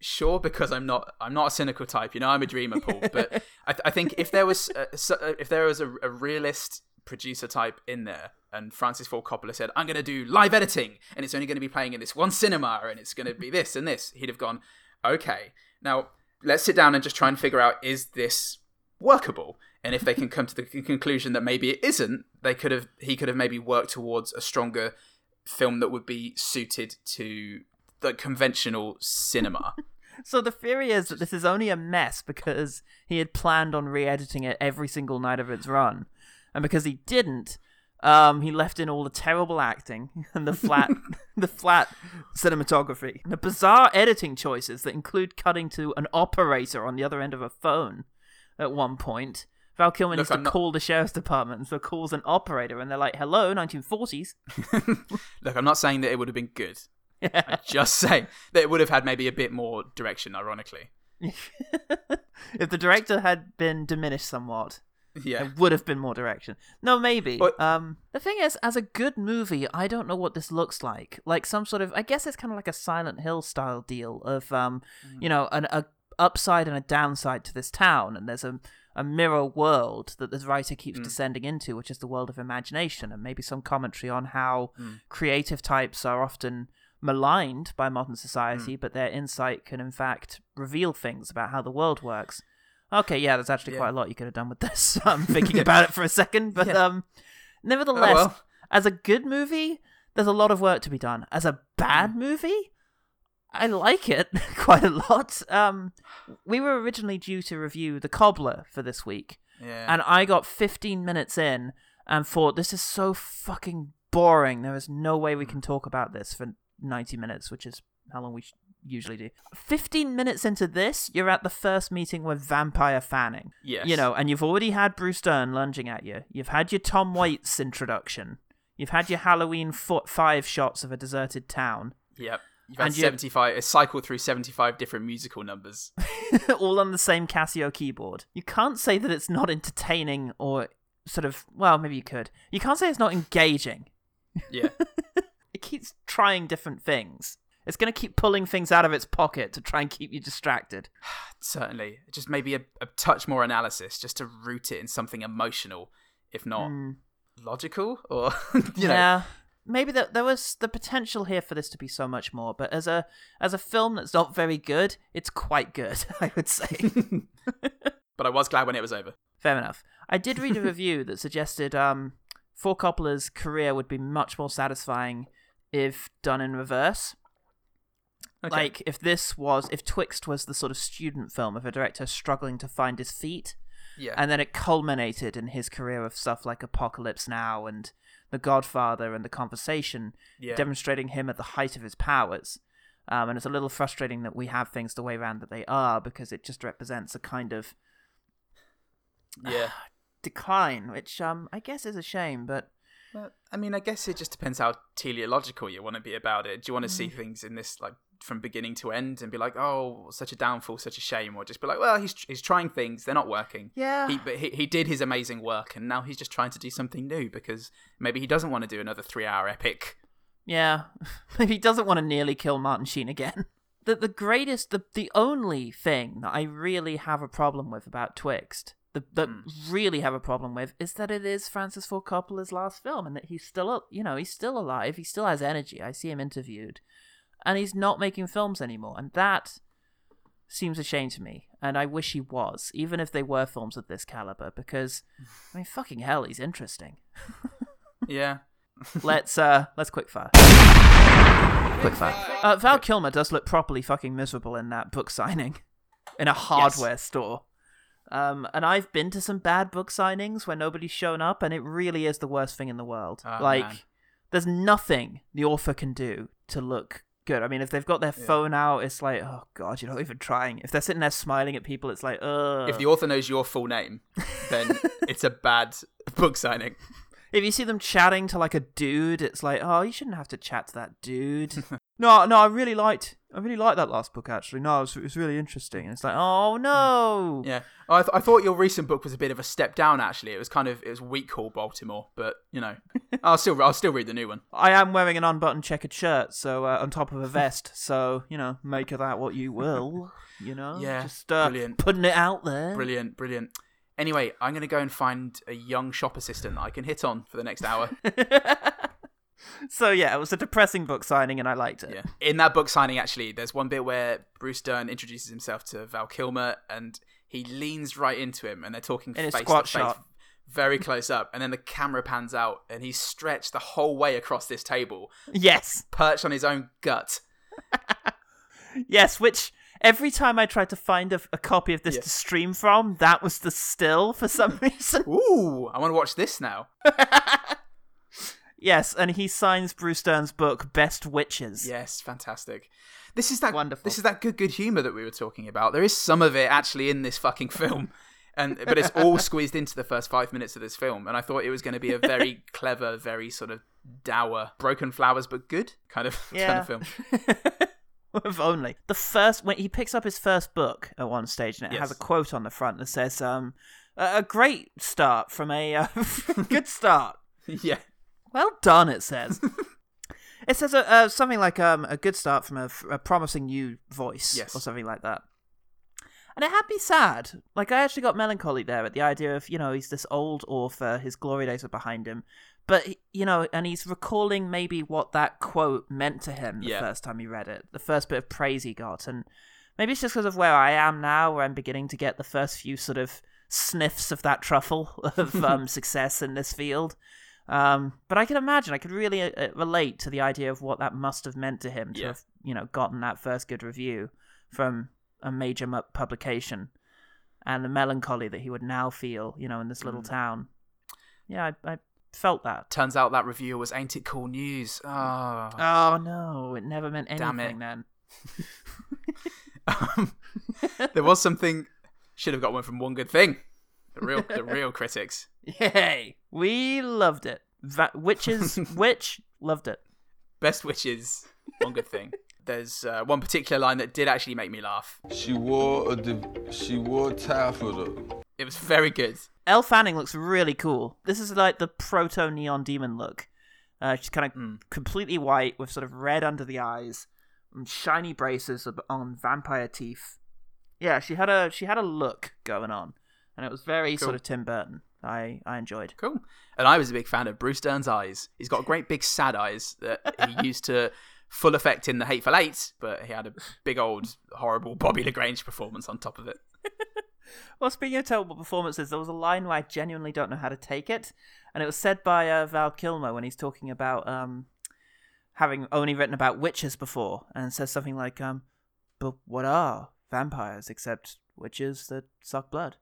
sure because I'm not I'm not a cynical type. You know, I'm a dreamer, Paul. But I, th- I think if there was a, so- uh, if there was a, a realist producer type in there, and Francis Ford Coppola said, "I'm going to do live editing, and it's only going to be playing in this one cinema, and it's going to be this and this," he'd have gone, "Okay, now let's sit down and just try and figure out is this workable." And if they can come to the conclusion that maybe it isn't, they could have he could have maybe worked towards a stronger film that would be suited to the conventional cinema. So the theory is that this is only a mess because he had planned on re-editing it every single night of its run, and because he didn't, um, he left in all the terrible acting and the flat, the flat cinematography, the bizarre editing choices that include cutting to an operator on the other end of a phone at one point. Val Kilmer Look, needs to I'm not- call the sheriff's department, and so calls an operator, and they're like, "Hello, 1940s." Look, I'm not saying that it would have been good. I'm just saying that it would have had maybe a bit more direction, ironically. if the director had been diminished somewhat, Yeah. there would have been more direction. No, maybe. But- um, the thing is, as a good movie, I don't know what this looks like. Like some sort of, I guess it's kind of like a Silent Hill style deal of, um, Mm. you know, an a upside and a downside to this town, and there's a a mirror world that the writer keeps Mm. descending into, which is the world of imagination, and maybe some commentary on how Mm. creative types are often maligned by modern society, Mm. but their insight can in fact reveal things about how the world works. Okay, yeah, there's actually Yeah. quite a lot you could have done with this. I'm thinking about it for a second, but Yeah. um, nevertheless, Oh, well. as a good movie, there's a lot of work to be done. As a Mm. bad movie, I like it quite a lot. Um, we were originally due to review The Cobbler for this week, Yeah. and I got 15 minutes in and thought, this is so fucking boring. There is no way we can talk about this for 90 minutes, which is how long we sh- usually do. 15 minutes into this, you're at the first meeting with Vampire Fanning. Yes. You know, and you've already had Bruce Dern lunging at you. You've had your Tom Waits introduction. You've had your Halloween fo- five shots of a deserted town. Yep. You've had And you- 75, a cycle through 75 different musical numbers. all on the same Casio keyboard. You can't say that it's not entertaining or sort of, well, maybe you could. You can't say it's not engaging. Yeah. It keeps trying different things. It's going to keep pulling things out of its pocket to try and keep you distracted. Certainly. Just maybe a, a touch more analysis, just to root it in something emotional, if not Hmm. logical, or, you know. yeah. Maybe that there was the potential here for this to be so much more, but as a as a film that's not very good, it's quite good, I would say. But I was glad when it was over. Fair enough. I did read a review that suggested um, For Coppola's career would be much more satisfying if done in reverse. Okay. Like if this was if Twixt was the sort of student film of a director struggling to find his feet, Yeah. and then it culminated in his career of stuff like Apocalypse Now and The Godfather and The Conversation, Yeah. demonstrating him at the height of his powers. Um, and it's a little frustrating that we have things the way around that they are because it just represents a kind of yeah. decline, which um I guess is a shame, but Well, I mean, I guess it just depends how teleological you want to be about it. Do you want to see Mm. things in this like from beginning to end and be like, "Oh, such a downfall, such a shame," or just be like, "Well, he's he's trying things, they're not working." Yeah. He but he, he did his amazing work, and now he's just trying to do something new because maybe he doesn't want to do another three-hour epic. yeah, maybe he doesn't want to nearly kill Martin Sheen again. The the greatest, the the only thing that I really have a problem with about Twixt, the that hmm. really have a problem with, is that it is Francis Ford Coppola's last film, and that he's still, you know, he's still alive. He still has energy. I see him interviewed, and he's not making films anymore, and that seems a shame to me. And I wish he was, even if they were films of this caliber, because I mean, fucking hell, he's interesting. Yeah. let's uh let's quick fire. Quick fire. Uh, Val Kilmer does look properly fucking miserable in that book signing in a hardware store. Um, and I've been to some bad book signings where nobody's shown up, and it really is the worst thing in the world. Oh, like, man. there's nothing the author can do to look good. I mean, if they've got their phone out, it's like, oh god, you're not even trying. If they're sitting there smiling at people, it's like, ugh. If the author knows your full name, then it's a bad book signing. if you see them chatting to like a dude, it's like, oh, you shouldn't have to chat to that dude. no, no, I really liked, I really liked that last book actually. No, it was, it was really interesting. And it's like, oh no, Yeah, Oh, I, th- I thought your recent book was a bit of a step down. Actually, it was kind of it was weak Hall Baltimore, but you know, I'll still I'll still read the new one. I am wearing an unbuttoned checkered shirt, so uh, on top of a vest. So you know, make of that what you will. You know, Yeah, just uh, brilliant. putting it out there. Brilliant, brilliant. Anyway, I'm gonna go and find a young shop assistant that I can hit on for the next hour. So yeah, it was a depressing book signing, and I liked it. Yeah. In that book signing, actually, there's one bit where Bruce Dern introduces himself to Val Kilmer, and he leans right into him, and they're talking In a face squat to face, very close up, and then the camera pans out, and he's stretched the whole way across this table, Yes, perched on his own gut. yes. Which every time I tried to find a, a copy of this Yeah. to stream from, that was the still for some reason. Ooh, I want to watch this now. yes, and he signs Bruce Dern's book Best Witches. Yes, fantastic. This is that Wonderful. This is that good, good humor that we were talking about. There is some of it actually in this fucking film, and but it's all squeezed into the first five minutes of this film. And I thought it was going to be a very clever, very sort of dour, broken flowers but good kind of kind of film. if only the first when he picks up his first book at one stage and it has a quote on the front that says um a a great start from a uh, good start yeah, well done it says. It says uh, uh, something like um a good start from a promising new voice Yes. or something like that. And it had me sad. Like i actually got melancholy there at the idea of you know he's this old author his glory days are behind him but you know and he's recalling maybe what that quote meant to him the Yeah. first time he read it the first bit of praise he got. And maybe it's just because of where i am now where i'm beginning to get the first few sort of sniffs of that truffle of um, success in this field um, but I can imagine, I could really uh, uh, relate to the idea of what that must have meant to him to Yeah. have, you know, gotten that first good review from a major mu- publication, and the melancholy that he would now feel, you know, in this Mm. little town. Yeah, I, I felt that. turns out that reviewer was Ain't It Cool News. Oh, Oh no, it never meant anything Damn it. then. Um, there was something. Should have got one from One Good Thing. The real, the real critics. Yay, we loved it. Va- witches, witch, loved it. Best witches. One good thing. There's uh, one particular line that did actually make me laugh. She wore a div- she wore taffeta. It was very good. Elle Fanning looks really cool. This is like the proto neon demon look. Uh, she's kind of Hmm. completely white with sort of red under the eyes, and shiny braces on vampire teeth. Yeah, she had a she had a look going on, and it was very Cool. sort of Tim Burton. I I enjoyed. Cool. And I was a big fan of Bruce Dern's eyes. He's got great big sad eyes that he used to full effect in The Hateful Eight, but he had a big old horrible Bobby Lagrange performance on top of it. Well, speaking of terrible performances, there was a line where I genuinely don't know how to take it, and it was said by uh, Val Kilmer when he's talking about um, having only written about witches before, and it says something like, um, "But what are vampires except witches that suck blood?"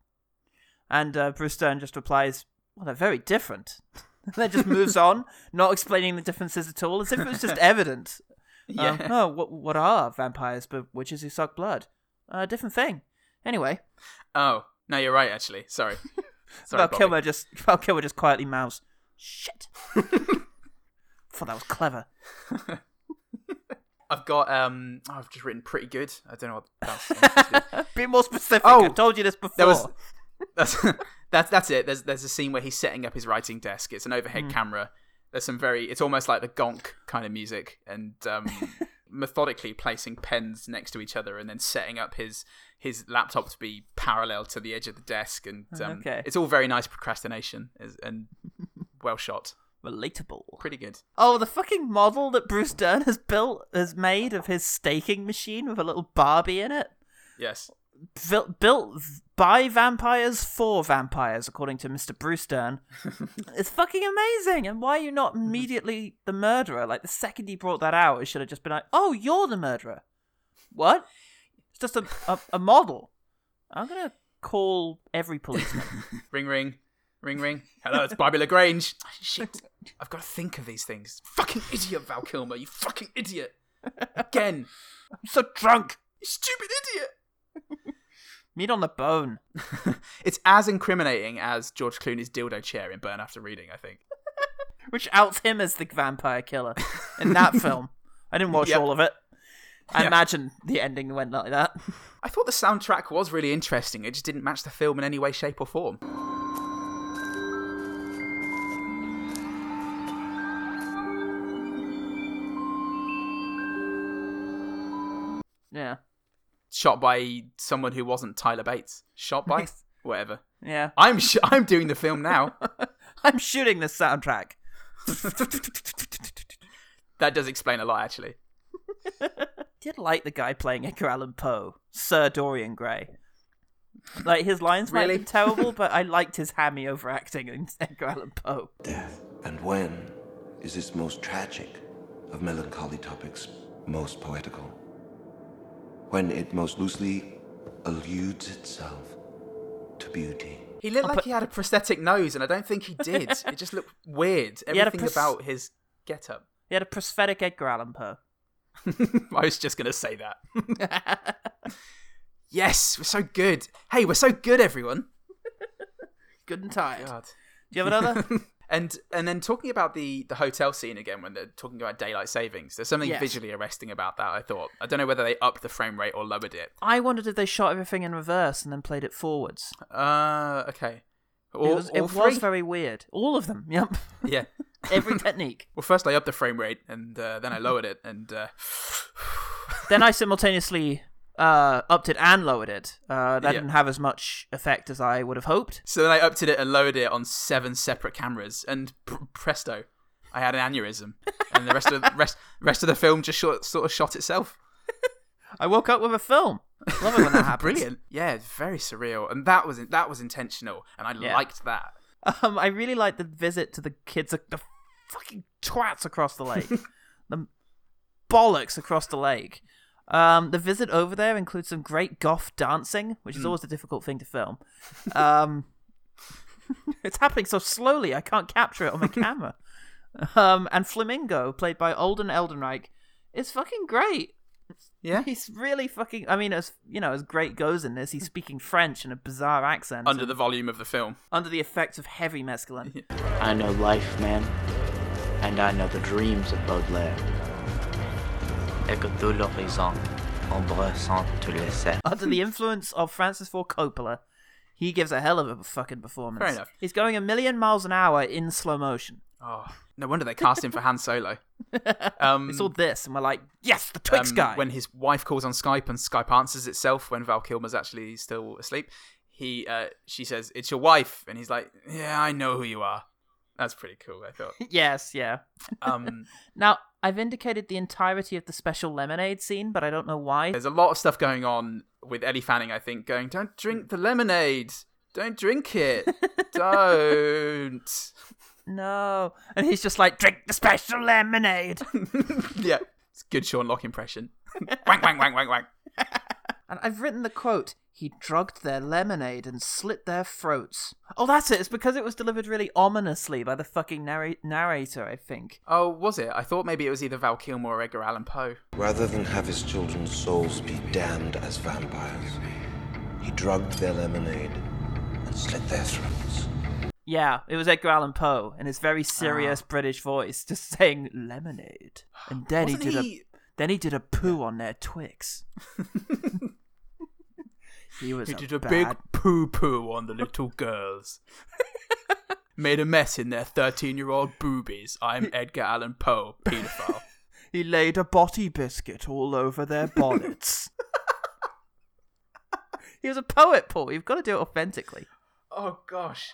And uh, Bruce Dern just replies, "Well, they're very different." and then just moves on, not explaining the differences at all, as if it was just evident. Yeah. Um, oh, what what are vampires but witches who suck blood? A different thing. Anyway. Oh, no, you're right, actually. Sorry. Sorry, Val. Kilmer just Val Kilmer just quietly mouths, "Shit." Thought that was clever. I've got, um, oh, I've just written pretty good. I don't know what that's. Be more specific. Oh, I told you this before. There was that's that's that's it. There's there's a scene where he's setting up his writing desk. It's an overhead Mm. camera. There's some very it's almost like the gonk kind of music and um, methodically placing pens next to each other and then setting up his his laptop to be parallel to the edge of the desk and um, Okay. it's all very nice procrastination and well shot. Relatable. Pretty good. Oh, the fucking model that Bruce Dern has built has made of his staking machine with a little Barbie in it. Yes. Built, by vampires for vampires, according to Mr. Bruce Dern. it's fucking amazing. And why are you not immediately the murderer? Like, the second he brought that out, it should have just been like, oh, you're the murderer. What? It's just a, a, a model. I'm going to call every policeman. Ring ring. Ring ring. Hello, it's Barbie Lagrange. Oh, shit. I've got to think of these things. Fucking idiot, Val Kilmer. You fucking idiot. Again. I'm so drunk. You stupid idiot. Meat on the bone. It's as incriminating as George Clooney's dildo chair in Burn After Reading, I think. which outs him as the vampire killer in that film. I didn't watch Yep. all of it. I imagine the ending went like that. I thought the soundtrack was really interesting. It just didn't match the film in any way, shape, or form. Shot by someone who wasn't Tyler Bates. Shot by whatever. Yeah. I'm sh- I'm doing the film now. I'm shooting the soundtrack. that does explain a lot, actually. did like the guy playing Edgar Allan Poe, Sir Dorian Gray. Like his lines might Really? be terrible, but I liked his hammy overacting in Edgar Allan Poe. Death. And when is its most tragic of melancholy topics most poetical? When it most loosely alludes itself to beauty. He looked like he had a prosthetic nose, and I don't think he did. it just looked weird. He had a Everything pros- about his getup. He had a prosthetic Edgar Allan Poe. I was just gonna say that. yes, we're so good. Hey, we're so good, everyone. Good and tired. God. Do you have another? And and then talking about the the hotel scene again when they're talking about daylight savings. There's something Yes. visually arresting about that. I thought. I don't know whether they upped the frame rate or lowered it. I wondered if they shot everything in reverse and then played it forwards. Uh, okay. it was, it was very weird. All of them. Yep. Yeah. Every technique. Well, first I upped the frame rate, and uh, then I lowered it, and uh, then I simultaneously uh, upped it and lowered it. Uh, that Yeah. didn't have as much effect as I would have hoped. so then I upped it and lowered it on seven separate cameras, and pr- presto, I had an aneurysm, and the rest of the rest rest of the film just short, sort of shot itself. I woke up with a film. Love it when that happens. Brilliant. Yeah, it's very surreal, and that was that was intentional, and I Yeah. liked that. Um, I really liked the visit to the kids, the fucking twats across the lake, the bollocks across the lake. Um, the visit over there includes some great goth dancing, which is Mm. always a difficult thing to film. Um, it's happening so slowly, I can't capture it on my camera. Um, and Flamingo, played by Alden Ehrenreich, is fucking great. Yeah, he's really fucking. I mean, as you know, as great goes in this, he's speaking French in a bizarre accent Under and the volume of the film. under the effects of heavy mescaline. I know life, man. And I know the dreams of Baudelaire. Et que tout l'horizon embrassant tous les cercles. Under the influence of Francis Ford Coppola, he gives a hell of a fucking performance. Fair enough. He's going a million miles an hour in slow motion. Oh, no wonder they cast him for Han Solo. Um, We saw this and we're like, yes, the Twix um, guy. When his wife calls on Skype and Skype answers itself when Val Kilmer's actually still asleep, he uh, she says, "It's your wife," and he's like, "Yeah, I know who you are." That's pretty cool. I thought. yes, yeah. Um, now I've indicated the entirety of the special lemonade scene, but I don't know why. There's a lot of stuff going on with Eddie Fanning. I think going, "Don't drink the lemonade. Don't drink it. Don't." No, and he's just like, drink the special lemonade. yeah, it's a good Sean Locke impression. wang wang wang wang wang. And I've written the quote, he drugged their lemonade and slit their throats. Oh, that's it. It's because it was delivered really ominously by the fucking narr- narrator, I think. Oh, was it? I thought maybe it was either Val Kilmer or Edgar Allan Poe. Rather than have his children's souls be damned as vampires, he drugged their lemonade and slit their throats. Yeah, it was Edgar Allan Poe in his very serious ah. British voice, just saying lemonade. And then he did he- a then he did a poo on their Twix. he was He a did a bad... big poo poo on the little girls. Made a mess in their 13 year old boobies. I'm Edgar Allan Poe, paedophile. He laid a body biscuit all over their bonnets. he was a poet, Paul. You've got to do it authentically. oh gosh.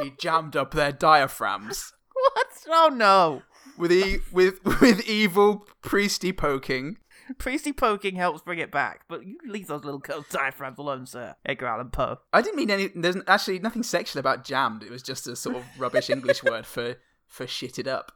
He jammed up their diaphragms. What? Oh no. With, e- with, with evil priesty poking. Priesty poking helps bring it back, but you leave those little girls' diaphragms alone, sir. Edgar Allan Poe. I didn't mean any. There's actually nothing sexual about jammed. It was just a sort of rubbish English word for for shitted up.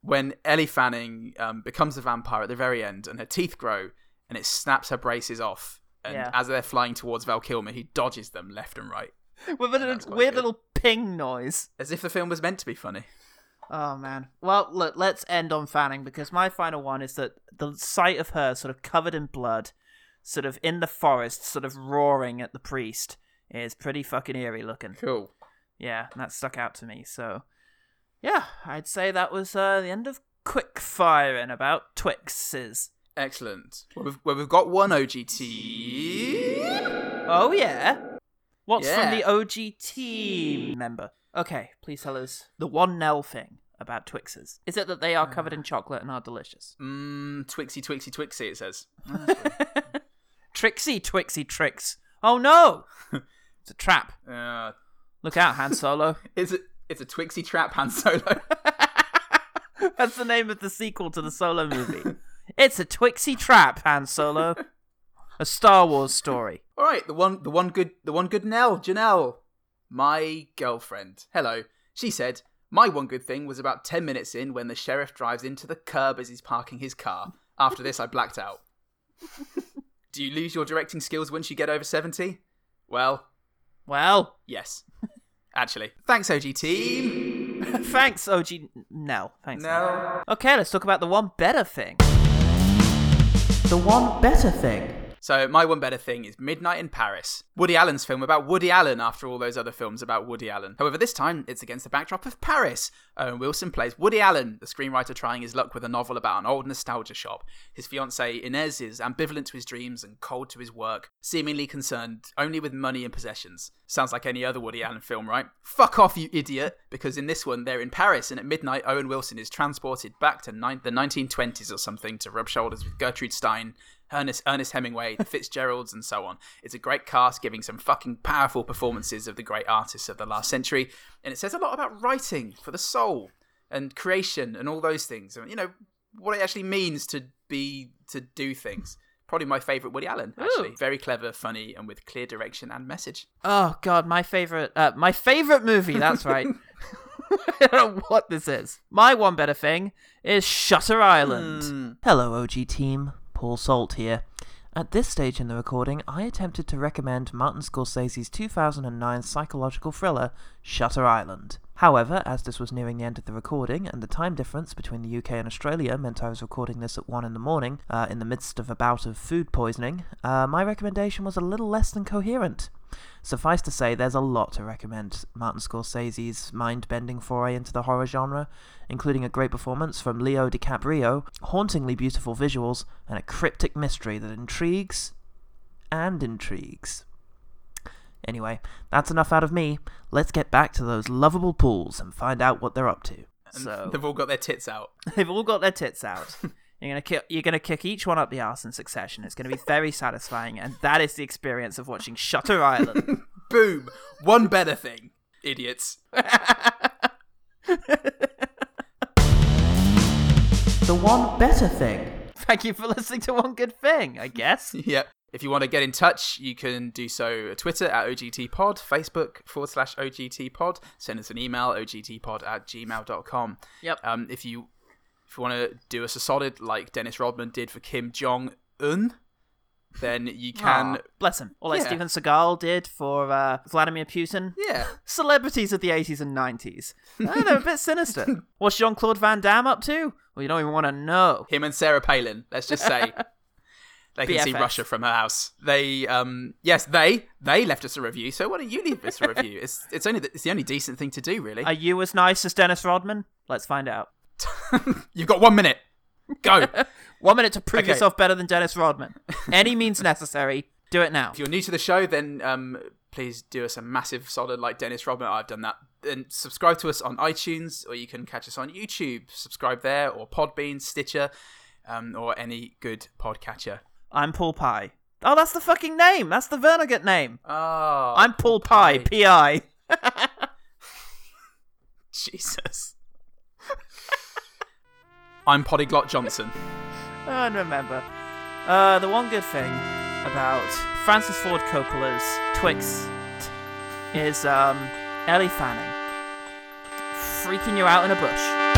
When Ellie Fanning um, becomes a vampire at the very end, and her teeth grow, and it snaps her braces off, and Yeah. as they're flying towards Val Kilmer, he dodges them left and right, With a little, weird little ping noise. as if the film was meant to be funny. Oh man. Well, look, let's end on Fanning because my final one is that the sight of her sort of covered in blood, sort of in the forest, sort of roaring at the priest, is pretty fucking eerie looking. Cool. Yeah, and that stuck out to me. So, Yeah, I'd say that was uh, the end of quick firing about Twixes. Excellent. Well, we've, well, we've got one OGT. Oh yeah. What's Yeah. from the OG team member? Okay, please tell us the one Nell thing about Twixes. Is it that they are covered in chocolate and are delicious? Mmm, Twixy, Twixy, Twixy, it says. Trixie, Twixy, tricks. Oh no! it's a trap. Uh, Look out, Han Solo. Is it? it's a Twixy trap Han Solo. That's the name of the sequel to the Solo movie. it's a Twixy trap, Han Solo. A Star Wars story. All right, the one, the one good, the one good Nell, Janelle, my girlfriend. Hello. She said, my one good thing was about ten minutes in when the sheriff drives into the curb as he's parking his car. After this, I blacked out. Do you lose your directing skills once you get over seventy? Well, Well, yes. Actually, thanks, OG team. thanks, OG Nell. Thanks. No. Okay, let's talk about the one better thing. The one better thing. So my one better thing is Midnight in Paris, Woody Allen's film about Woody Allen after all those other films about Woody Allen. However, this time it's against the backdrop of Paris. Owen Wilson plays Woody Allen, the screenwriter trying his luck with a novel about an old nostalgia shop. His fiancée Inez is ambivalent to his dreams and cold to his work, seemingly concerned only with money and possessions. Sounds like any other Woody Allen film, right? Fuck off, you idiot! Because in this one, they're in Paris, and at midnight, Owen Wilson is transported back to ni- the 1920s or something to rub shoulders with Gertrude Stein, Ernest, Ernest Hemingway, the Fitzgeralds, and so on. It's a great cast giving some fucking powerful performances of the great artists of the last century, and it says a lot about writing for the soul and creation and all those things. And, you know, what it actually means to be, to do things. Probably my favourite Woody Allen, actually. Very clever, funny, and with clear direction and message. Oh god, my favorite, uh, my favorite movie. That's right. I don't know what this is. My one better thing is Shutter Island. Hello, OG team. Paul Salt here. At this stage in the recording, I attempted to recommend Martin Scorsese's 2009 psychological thriller, Shutter Island. However, as this was nearing the end of the recording, and the time difference between the UK and Australia meant I was recording this at 1 in the morning, uh, in the midst of a bout of food poisoning, uh, my recommendation was a little less than coherent. Suffice to say, there's a lot to recommend Martin Scorsese's mind bending foray into the horror genre, including a great performance from Leo DiCaprio, hauntingly beautiful visuals, and a cryptic mystery that intrigues and intrigues. Anyway, that's enough out of me. Let's get back to those lovable pools and find out what they're up to. And So they've all got their tits out. they've all got their tits out. You're gonna kick, you're gonna kick each one up the arse in succession. It's gonna be very satisfying, and that is the experience of watching Shutter Island. Boom! One better thing, idiots. the one better thing. Thank you for listening to One Good Thing, I guess. Yep. If you want to get in touch, you can do so at Twitter at OGTPod, Facebook forward slash OGTPod, send us an email, OGTPod at gmail.com. Yep. Um, if you if you want to do us a solid like Dennis Rodman did for Kim Jong Un, then you can. Aw, bless him. Or like Yeah. Steven Seagal did for uh, Vladimir Putin. Yeah. Celebrities of the 80s and 90s. Oh, they're a bit sinister. What's Jean Claude Van Damme up to? Well, you don't even want to know. Him and Sarah Palin, let's just say. They can see BFFs. Russia from her house. They, um, yes, they they left us a review. So why don't you leave us a review? It's it's only the, it's the only decent thing to do, really. Are you as nice as Dennis Rodman? Let's find out. You've got one minute. Go. One minute to prove Okay. yourself better than Dennis Rodman. Any means necessary. Do it now. If you're new to the show, then um, please do us a massive solid like Dennis Rodman. I've done that. And subscribe to us on iTunes, or you can catch us on YouTube. Subscribe there, or Podbean, Stitcher, um, or any good podcatcher. I'm Paul Pye. Oh, that's the fucking name. That's the Vernigat name. Oh, I'm Paul Pye, P.I. Jesus. I'm Polyglot Johnson. Oh, and remember, uh, the one good thing about Francis Ford Coppola's Twix is um, Ellie Fanning freaking you out in a bush.